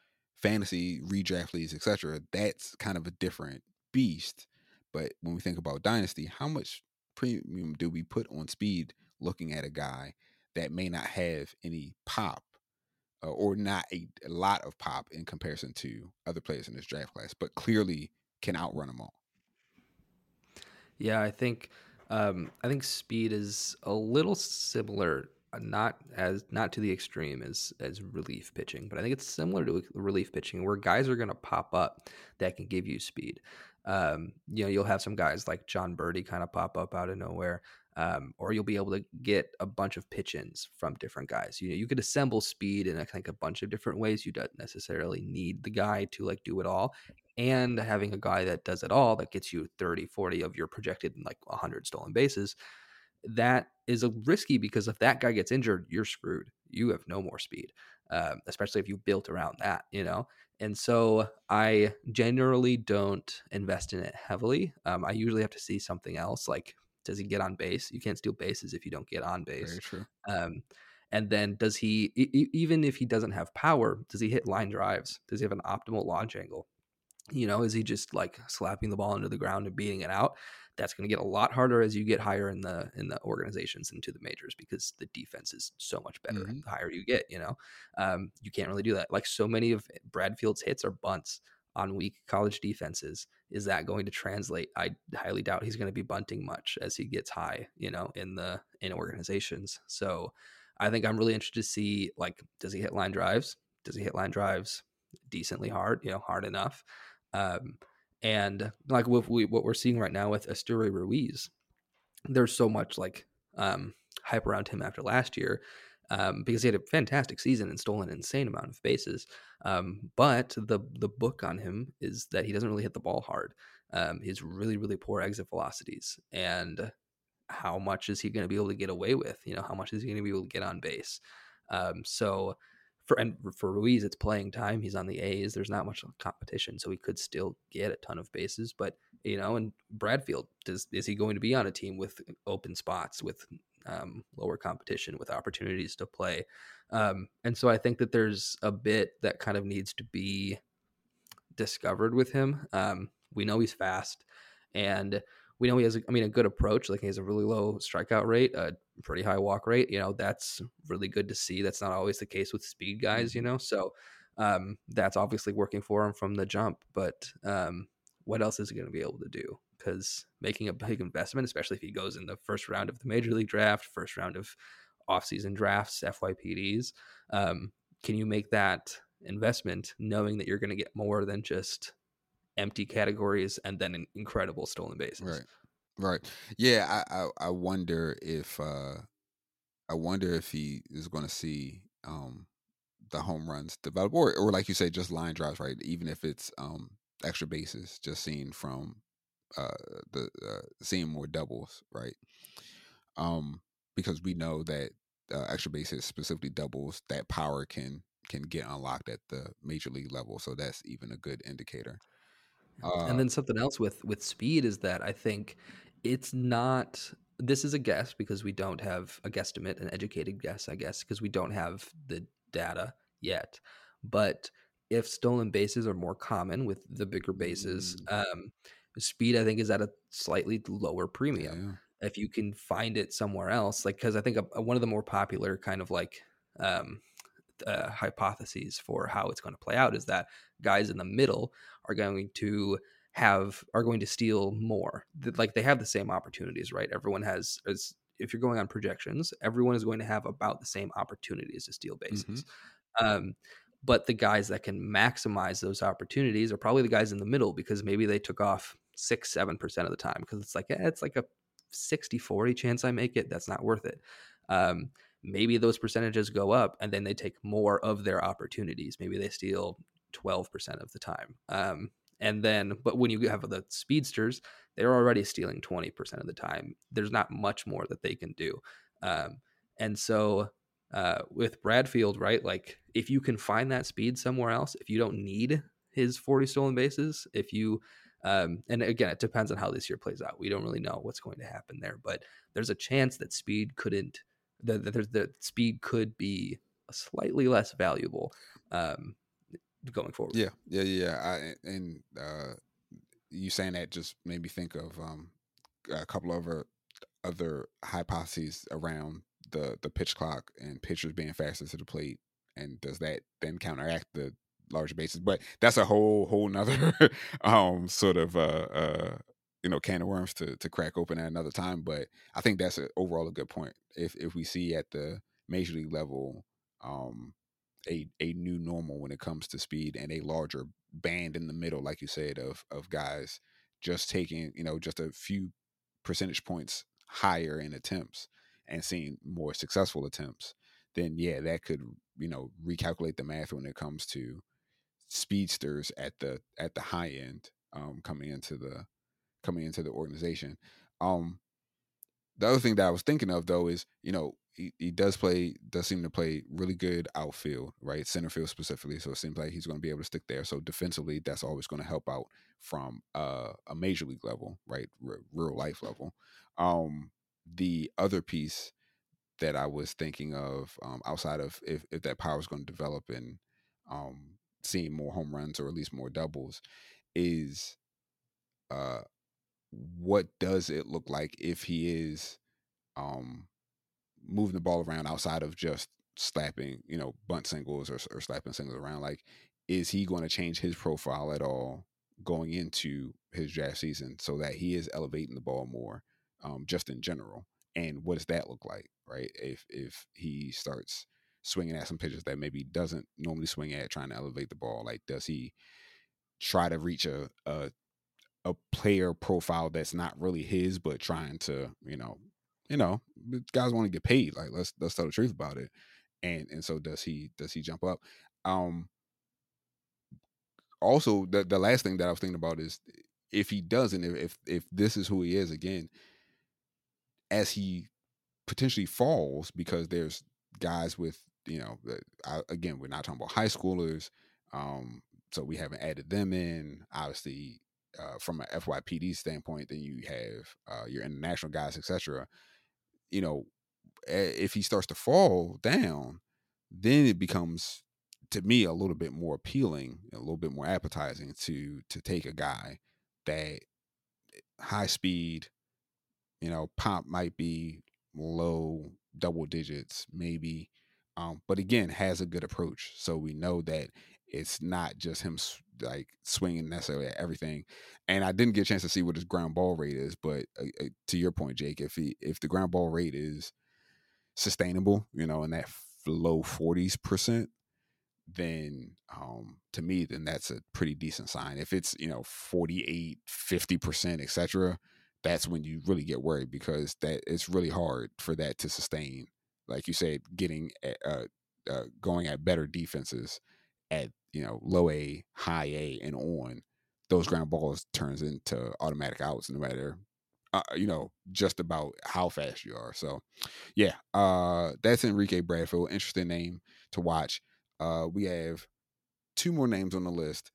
S1: fantasy, redraft leagues, etc. That's kind of a different beast. But when we think about dynasty, how much premium do we put on speed looking at a guy that may not have any pop uh, or not a, a, lot of pop in comparison to other players in this draft class, but clearly can outrun them all.
S2: Yeah, I think um, I think speed is a little similar, not as not to the extreme as as relief pitching, but I think it's similar to relief pitching where guys are going to pop up that can give you speed. Um, you know, you'll have some guys like Jon Berti kind of pop up out of nowhere um, or you'll be able to get a bunch of pitch ins from different guys. You know, you could assemble speed in I think a bunch of different ways. You don't necessarily need the guy to like do it all. And having a guy that does it all that gets you 30, 40 of your projected like 100 stolen bases, that is a risky because if that guy gets injured, you're screwed. You have no more speed, um, especially if you built around that, you know? And so I generally don't invest in it heavily. Um, I usually have to see something else like does he get on base? You can't steal bases if you don't get on base.
S1: Very true.
S2: Um, and then does he e- even if he doesn't have power, does he hit line drives? Does he have an optimal launch angle? You know, is he just like slapping the ball into the ground and beating it out? That's going to get a lot harder as you get higher in the in the organizations into the majors because the defense is so much better
S1: Mhm.
S2: the higher you get. You know, um, you can't really do that. Like so many of Bradfield's hits are bunts on weak college defenses. Is that going to translate? I highly doubt he's going to be bunting much as he gets high. You know, in the in organizations. So I think I'm really interested to see like does he hit line drives? Does he hit line drives decently hard? You know, hard enough. Um, and like with we, what we're seeing right now with Esteury Ruiz, there's so much like um, hype around him after last year um, because he had a fantastic season and stole an insane amount of bases. Um, but the the book on him is that he doesn't really hit the ball hard. Um, he's really really poor exit velocities, and how much is he going to be able to get away with? You know, how much is he going to be able to get on base? Um, so for and for Ruiz, it's playing time. He's on the A's. There's not much competition, so he could still get a ton of bases. But you know, and Bradfield does is he going to be on a team with open spots with um, lower competition with opportunities to play? Um, and so I think that there's a bit that kind of needs to be discovered with him. Um, we know he's fast, and we know he has, a, I mean, a good approach. Like he has a really low strikeout rate, a pretty high walk rate. You know, that's really good to see. That's not always the case with speed guys. You know, so um, that's obviously working for him from the jump. But um, what else is he going to be able to do? Because making a big investment, especially if he goes in the first round of the major league draft, first round of offseason drafts, FYPDs, um, can you make that investment knowing that you're going to get more than just empty categories and then an incredible stolen bases?
S1: Right. Right. Yeah, I, I, I wonder if uh I wonder if he is going to see um the home runs develop or or like you say just line drives, right? Even if it's um extra bases, just seeing from uh the uh, seeing more doubles, right? Um because we know that uh, extra bases specifically doubles that power can can get unlocked at the major league level, so that's even a good indicator. Uh,
S2: and then something else with with speed is that I think it's not. This is a guess because we don't have a guesstimate, an educated guess, I guess, because we don't have the data yet. But if stolen bases are more common with the bigger bases, um, speed I think is at a slightly lower premium.
S1: yeah.
S2: If you can find it somewhere else, like because I think a, a- one of the more popular kind of like um, uh, hypotheses for how it's going to play out is that guys in the middle are going to have are going to steal more. Like they have the same opportunities, right? Everyone has as if you're going on projections, everyone is going to have about the same opportunities to steal bases. Um, but the guys that can maximize those opportunities are probably the guys in the middle because maybe they took off six, seven percent of the time because it's like eh, it's like a 60 40 chance I make it. That's not worth it. Um, maybe those percentages go up and then they take more of their opportunities. Maybe they steal 12% of the time. Um, and then, but when you have the speedsters, they're already stealing 20% of the time. There's not much more that they can do. Um, and so uh, with Bradfield, right, like if you can find that speed somewhere else, if you don't need his 40 stolen bases, if you, um, and again, it depends on how this year plays out. We don't really know what's going to happen there, but there's a chance that speed couldn't, that, that, that speed could be slightly less valuable um, going forward.
S1: Yeah, yeah, yeah. I, and uh, you saying that just made me think of um, a couple of other, other hypotheses around the the pitch clock and pitchers being faster to the plate, and does that then counteract the larger bases? But that's a whole whole nother um, sort of uh, uh, you know can of worms to to crack open at another time. But I think that's a, overall a good point. If if we see at the major league level. Um, a a new normal when it comes to speed and a larger band in the middle, like you said, of of guys just taking you know just a few percentage points higher in attempts and seeing more successful attempts, then yeah, that could you know recalculate the math when it comes to speedsters at the at the high end um, coming into the coming into the organization. Um, the other thing that I was thinking of though is you know he, he does play does seem to play really good outfield right? Center field specifically so it seems like he's going to be able to stick there. So defensively that's always going to help out from uh, a major league level right? R- real life level. Um the other piece that I was thinking of um, outside of if, if that power is going to develop and um, seeing more home runs or at least more doubles is uh, what does it look like if he is um moving the ball around outside of just slapping, you know, bunt singles or, or slapping singles around? Like, is he going to change his profile at all going into his draft season so that he is elevating the ball more, um, just in general? And what does that look like, right? If if he starts swinging at some pitches that maybe doesn't normally swing at, trying to elevate the ball, like does he try to reach a a a player profile that's not really his, but trying to, you know, you know, guys want to get paid. Like let's let's tell the truth about it. And and so does he does he jump up? Um also the the last thing that I was thinking about is if he doesn't, if if this is who he is again, as he potentially falls because there's guys with you know I, again we're not talking about high schoolers, um, so we haven't added them in. Obviously, uh, from an FYPD standpoint, then you have uh, your international guys, etc. You know, if he starts to fall down, then it becomes to me a little bit more appealing, a little bit more appetizing to to take a guy that high speed, you know, pop might be low double digits, maybe, um, but again has a good approach. So we know that it's not just him like swinging necessarily at everything. And I didn't get a chance to see what his ground ball rate is, but uh, uh, to your point, Jake, if he if the ground ball rate is sustainable, you know, in that low forties percent, then um, to me, then that's a pretty decent sign. If it's, you know, 48, 50%, etc., that's when you really get worried because that it's really hard for that to sustain. Like you said, getting uh, uh, going at better defenses at you know low A, high A, and on those ground balls turns into automatic outs no matter uh, you know just about how fast you are. So yeah, uh, that's Enrique Bradfield. Interesting name to watch. Uh, we have two more names on the list.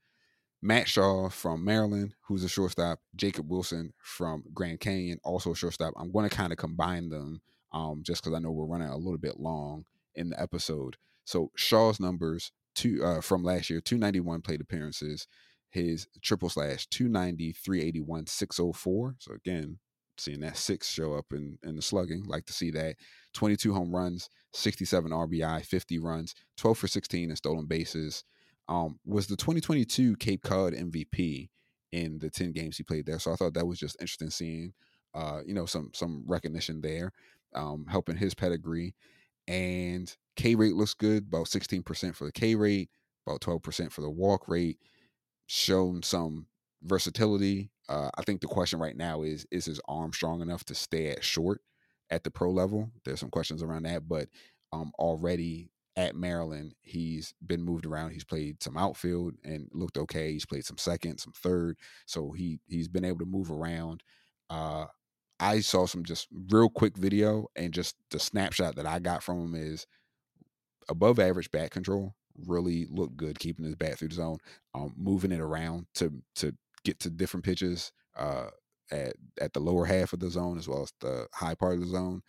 S1: Matt Shaw from Maryland, who's a shortstop. Jacob Wilson from Grand Canyon, also a shortstop. I'm going to kind of combine them um, just because I know we're running a little bit long in the episode. So Shaw's numbers two uh, from last year 291 plate appearances, his triple slash 290, 381, 604. So again, seeing that six show up in, in the slugging. Like to see that. 22 home runs, 67 RBI, 50 runs, 12 for 16 in stolen bases. Um, was the 2022 Cape Cod MVP in the 10 games he played there. So I thought that was just interesting seeing, uh, you know, some some recognition there, um, helping his pedigree. And K rate looks good, about 16% for the K rate, about 12% for the walk rate. Shown some versatility. Uh, I think the question right now is is his arm strong enough to stay at short at the pro level? There's some questions around that, but um, already at Maryland, he's been moved around. He's played some outfield and looked okay. He's played some second, some third, so he he's been able to move around. Uh, I saw some just real quick video, and just the snapshot that I got from him is above average bat control. Really looked good keeping his bat through the zone, um, moving it around to to get to different pitches uh, at at the lower half of the zone as well as the high part of the zone.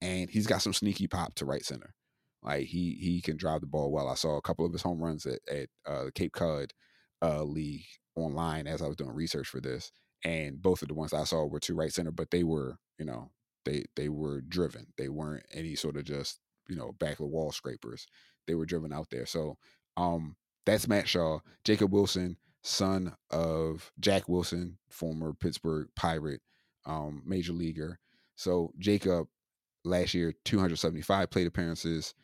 S1: And he's got some sneaky pop to right center. Like he he can drive the ball well. I saw a couple of his home runs at, at uh, the Cape Cod uh, League online as I was doing research for this, and both of the ones I saw were to right center, but they were you know they they were driven. They weren't any sort of just you know back of the wall scrapers. They were driven out there. So um that's Matt Shaw, Jacob Wilson son of Jack Wilson, former Pittsburgh Pirate, um, major leaguer. So Jacob last year 275 plate appearances.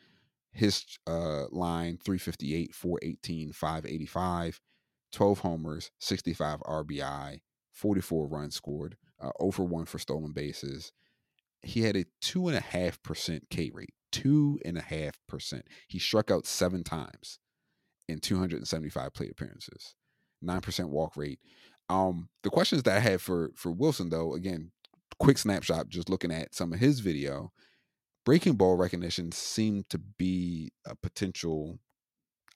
S1: His uh, line 358, 418, 585, 12 homers, 65 RBI, 44 runs scored, uh, over one for stolen bases. He had a two and a half percent K rate. Two and a half percent. He struck out seven times in 275 plate appearances nine percent walk rate. Um, the questions that I had for for Wilson though, again, quick snapshot, just looking at some of his video, breaking ball recognition seemed to be a potential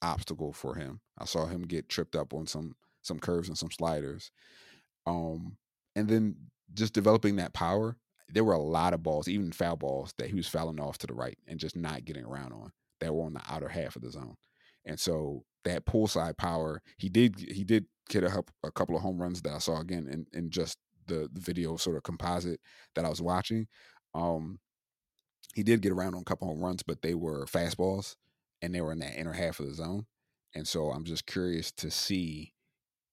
S1: obstacle for him. I saw him get tripped up on some some curves and some sliders. Um, and then just developing that power, there were a lot of balls, even foul balls, that he was fouling off to the right and just not getting around on that were on the outer half of the zone. And so that pull side power, he did he did get a, a couple of home runs that I saw again in, in just the, the video sort of composite that I was watching. Um, he did get around on a couple home runs, but they were fastballs and they were in that inner half of the zone. And so I'm just curious to see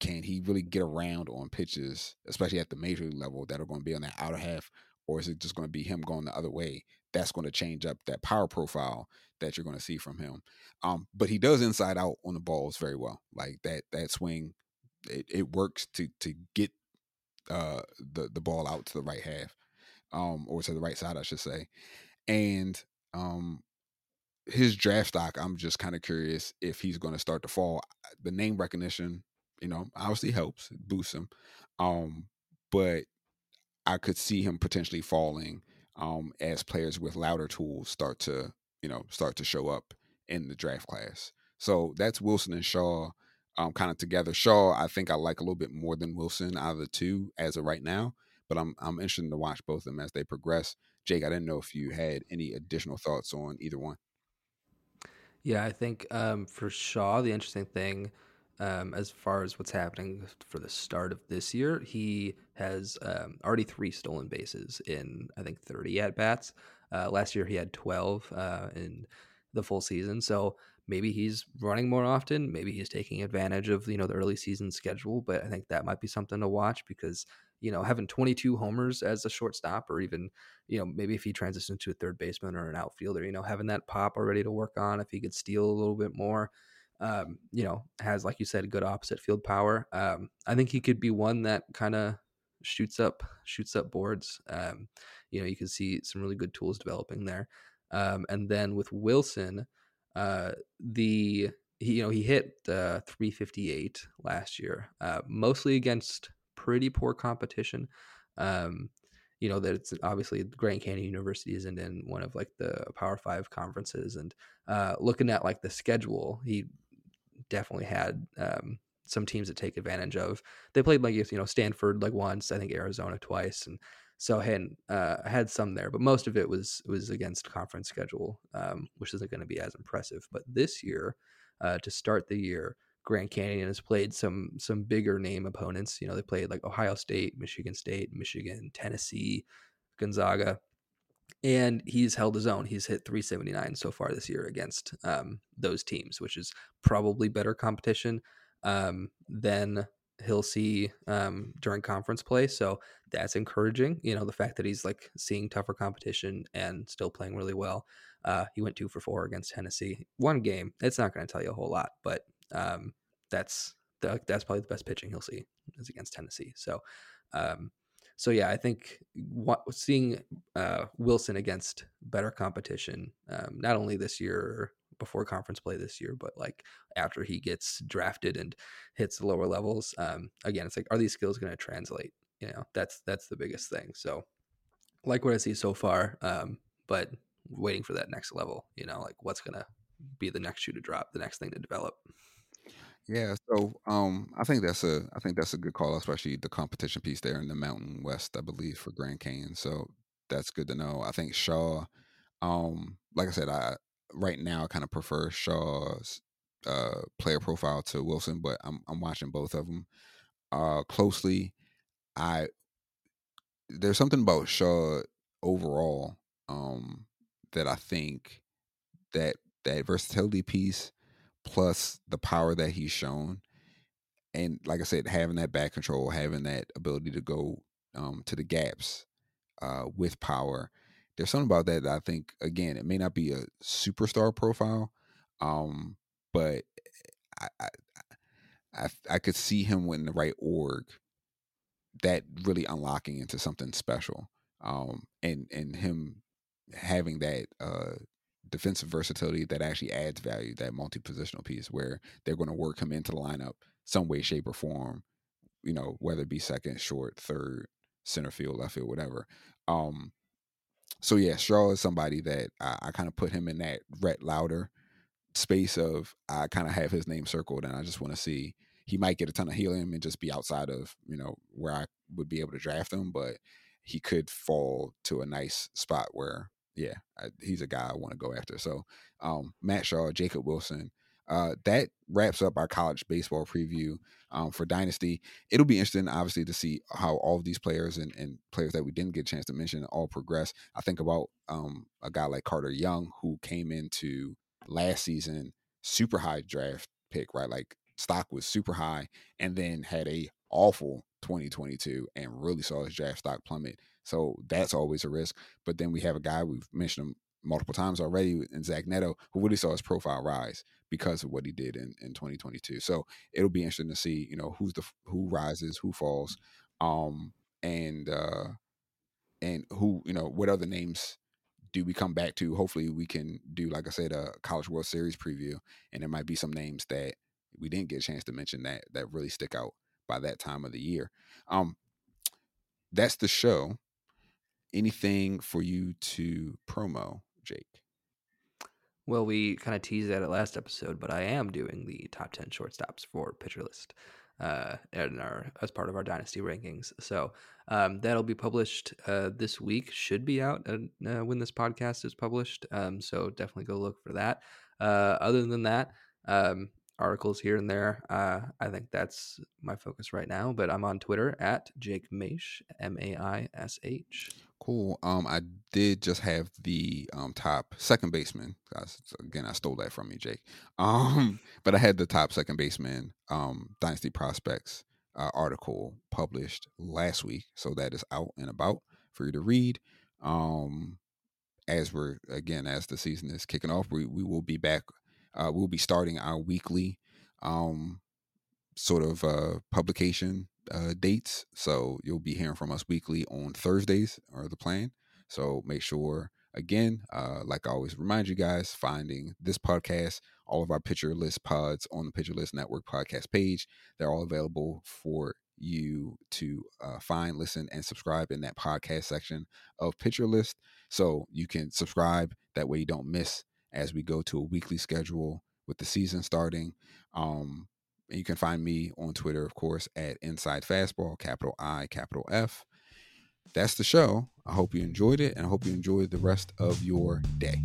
S1: can he really get around on pitches, especially at the major league level, that are going to be on that outer half, or is it just going to be him going the other way? That's going to change up that power profile that you're going to see from him. Um, but he does inside out on the balls very well. Like that that swing, it, it works to to get uh, the the ball out to the right half, um, or to the right side, I should say. And um, his draft stock, I'm just kind of curious if he's going to start to fall. The name recognition, you know, obviously helps, boosts him. Um, but I could see him potentially falling um, as players with louder tools start to, you know, start to show up in the draft class. So that's Wilson and Shaw um, kind of together. Shaw, I think I like a little bit more than Wilson out of the two as of right now, but I'm I'm interested to watch both of them as they progress. Jake, I didn't know if you had any additional thoughts on either one.
S2: Yeah, I think um, for Shaw, the interesting thing, um, as far as what's happening for the start of this year, he has um, already three stolen bases in I think 30 at bats. Uh, last year he had 12 uh, in the full season, so maybe he's running more often. Maybe he's taking advantage of you know the early season schedule, but I think that might be something to watch because you know having 22 homers as a shortstop, or even you know, maybe if he transitions to a third baseman or an outfielder, you know, having that pop already to work on, if he could steal a little bit more, um, you know, has, like you said, good opposite field power. Um, I think he could be one that kind of shoots up, shoots up boards. Um, you know, you can see some really good tools developing there. Um, and then with Wilson, uh, the, he, you know, he hit uh, 358 last year, uh, mostly against pretty poor competition. Um, you know that it's obviously Grand Canyon University isn't in one of like the Power Five conferences, and uh, looking at like the schedule, he definitely had um, some teams that take advantage of. They played like you know Stanford like once, I think Arizona twice, and so had uh, had some there, but most of it was was against conference schedule, um, which isn't going to be as impressive. But this year, uh, to start the year, Grand Canyon has played some some bigger name opponents. You know, they played like Ohio State, Michigan State, Michigan, Tennessee, Gonzaga, and he's held his own. He's hit 379 so far this year against um, those teams, which is probably better competition um, than he'll see um, during conference play. So that's encouraging. You know, the fact that he's like seeing tougher competition and still playing really well. Uh, he went two for four against Tennessee. One game. It's not going to tell you a whole lot, but um, that's the, that's probably the best pitching he'll see is against Tennessee. So, um, so yeah, I think what, seeing uh, Wilson against better competition, um, not only this year before conference play this year, but like after he gets drafted and hits the lower levels, um, again, it's like, are these skills going to translate? You know, that's that's the biggest thing. So, like what I see so far, um, but waiting for that next level. You know, like what's going to be the next shoe to drop, the next thing to develop.
S1: Yeah, so um, I think that's a I think that's a good call, especially the competition piece there in the Mountain West, I believe, for Grand Canyon. So that's good to know. I think Shaw, um, like I said, I right now I kind of prefer Shaw's uh, player profile to Wilson, but I'm I'm watching both of them uh, closely. I there's something about Shaw overall um, that I think that that versatility piece plus the power that he's shown. And like I said, having that bat control, having that ability to go um, to the gaps uh, with power. There's something about that that I think, again, it may not be a superstar profile, um, but I, I, I, I could see him in the right org that really unlocking into something special. Um, and and him having that uh, defensive versatility that actually adds value, that multi positional piece where they're going to work him into the lineup some way, shape, or form, you know, whether it be second, short, third, center field, left field, whatever. Um, so yeah, Shaw is somebody that I, I kind of put him in that Rhett Lowder space of I kind of have his name circled and I just want to see he might get a ton of helium and just be outside of, you know, where I would be able to draft him, but he could fall to a nice spot where yeah, I, he's a guy I want to go after. So um, Matt Shaw, Jacob Wilson, uh, that wraps up our college baseball preview um, for Dynasty. It'll be interesting, obviously, to see how all of these players and, and players that we didn't get a chance to mention all progress. I think about um, a guy like Carter Young, who came into last season super high draft pick, right? Like stock was super high, and then had a awful 2022 and really saw his draft stock plummet. So that's always a risk. But then we have a guy we've mentioned him multiple times already in Zach Neto, who really saw his profile rise because of what he did in, in 2022. So it'll be interesting to see, you know, who's the who rises, who falls, um, and uh, and who, you know, what other names do we come back to? Hopefully, we can do, like I said, a College World Series preview, and there might be some names that we didn't get a chance to mention that that really stick out by that time of the year. Um, that's the show. Anything for you to promo, Jake?
S2: Well, we kind of teased that at last episode, but I am doing the top 10 shortstops for Pitcher List uh, in our, as part of our Dynasty rankings. So um, that'll be published uh, this week, should be out uh, when this podcast is published. Um, so definitely go look for that. Uh, other than that, um, articles here and there. Uh, I think that's my focus right now. But I'm on Twitter at Jake Maish, M A I S H.
S1: Cool. Um, I did just have the um top second baseman. Again, I stole that from you, Jake. Um, but I had the top second baseman um dynasty prospects uh, article published last week, so that is out and about for you to read. Um, as we're again as the season is kicking off, we we will be back uh, we'll be starting our weekly um, sort of uh, publication uh, dates. So you'll be hearing from us weekly on Thursdays, or the plan. So make sure, again, uh, like I always remind you guys, finding this podcast, all of our Pitcher List pods on the Pitcher List Network podcast page. They're all available for you to uh, find, listen, and subscribe in that podcast section of Pitcher List. So you can subscribe. That way you don't miss as we go to a weekly schedule with the season starting. Um, you can find me on Twitter, of course, at Inside Fastball, capital I, capital F. That's the show. I hope you enjoyed it, and I hope you enjoyed the rest of your day.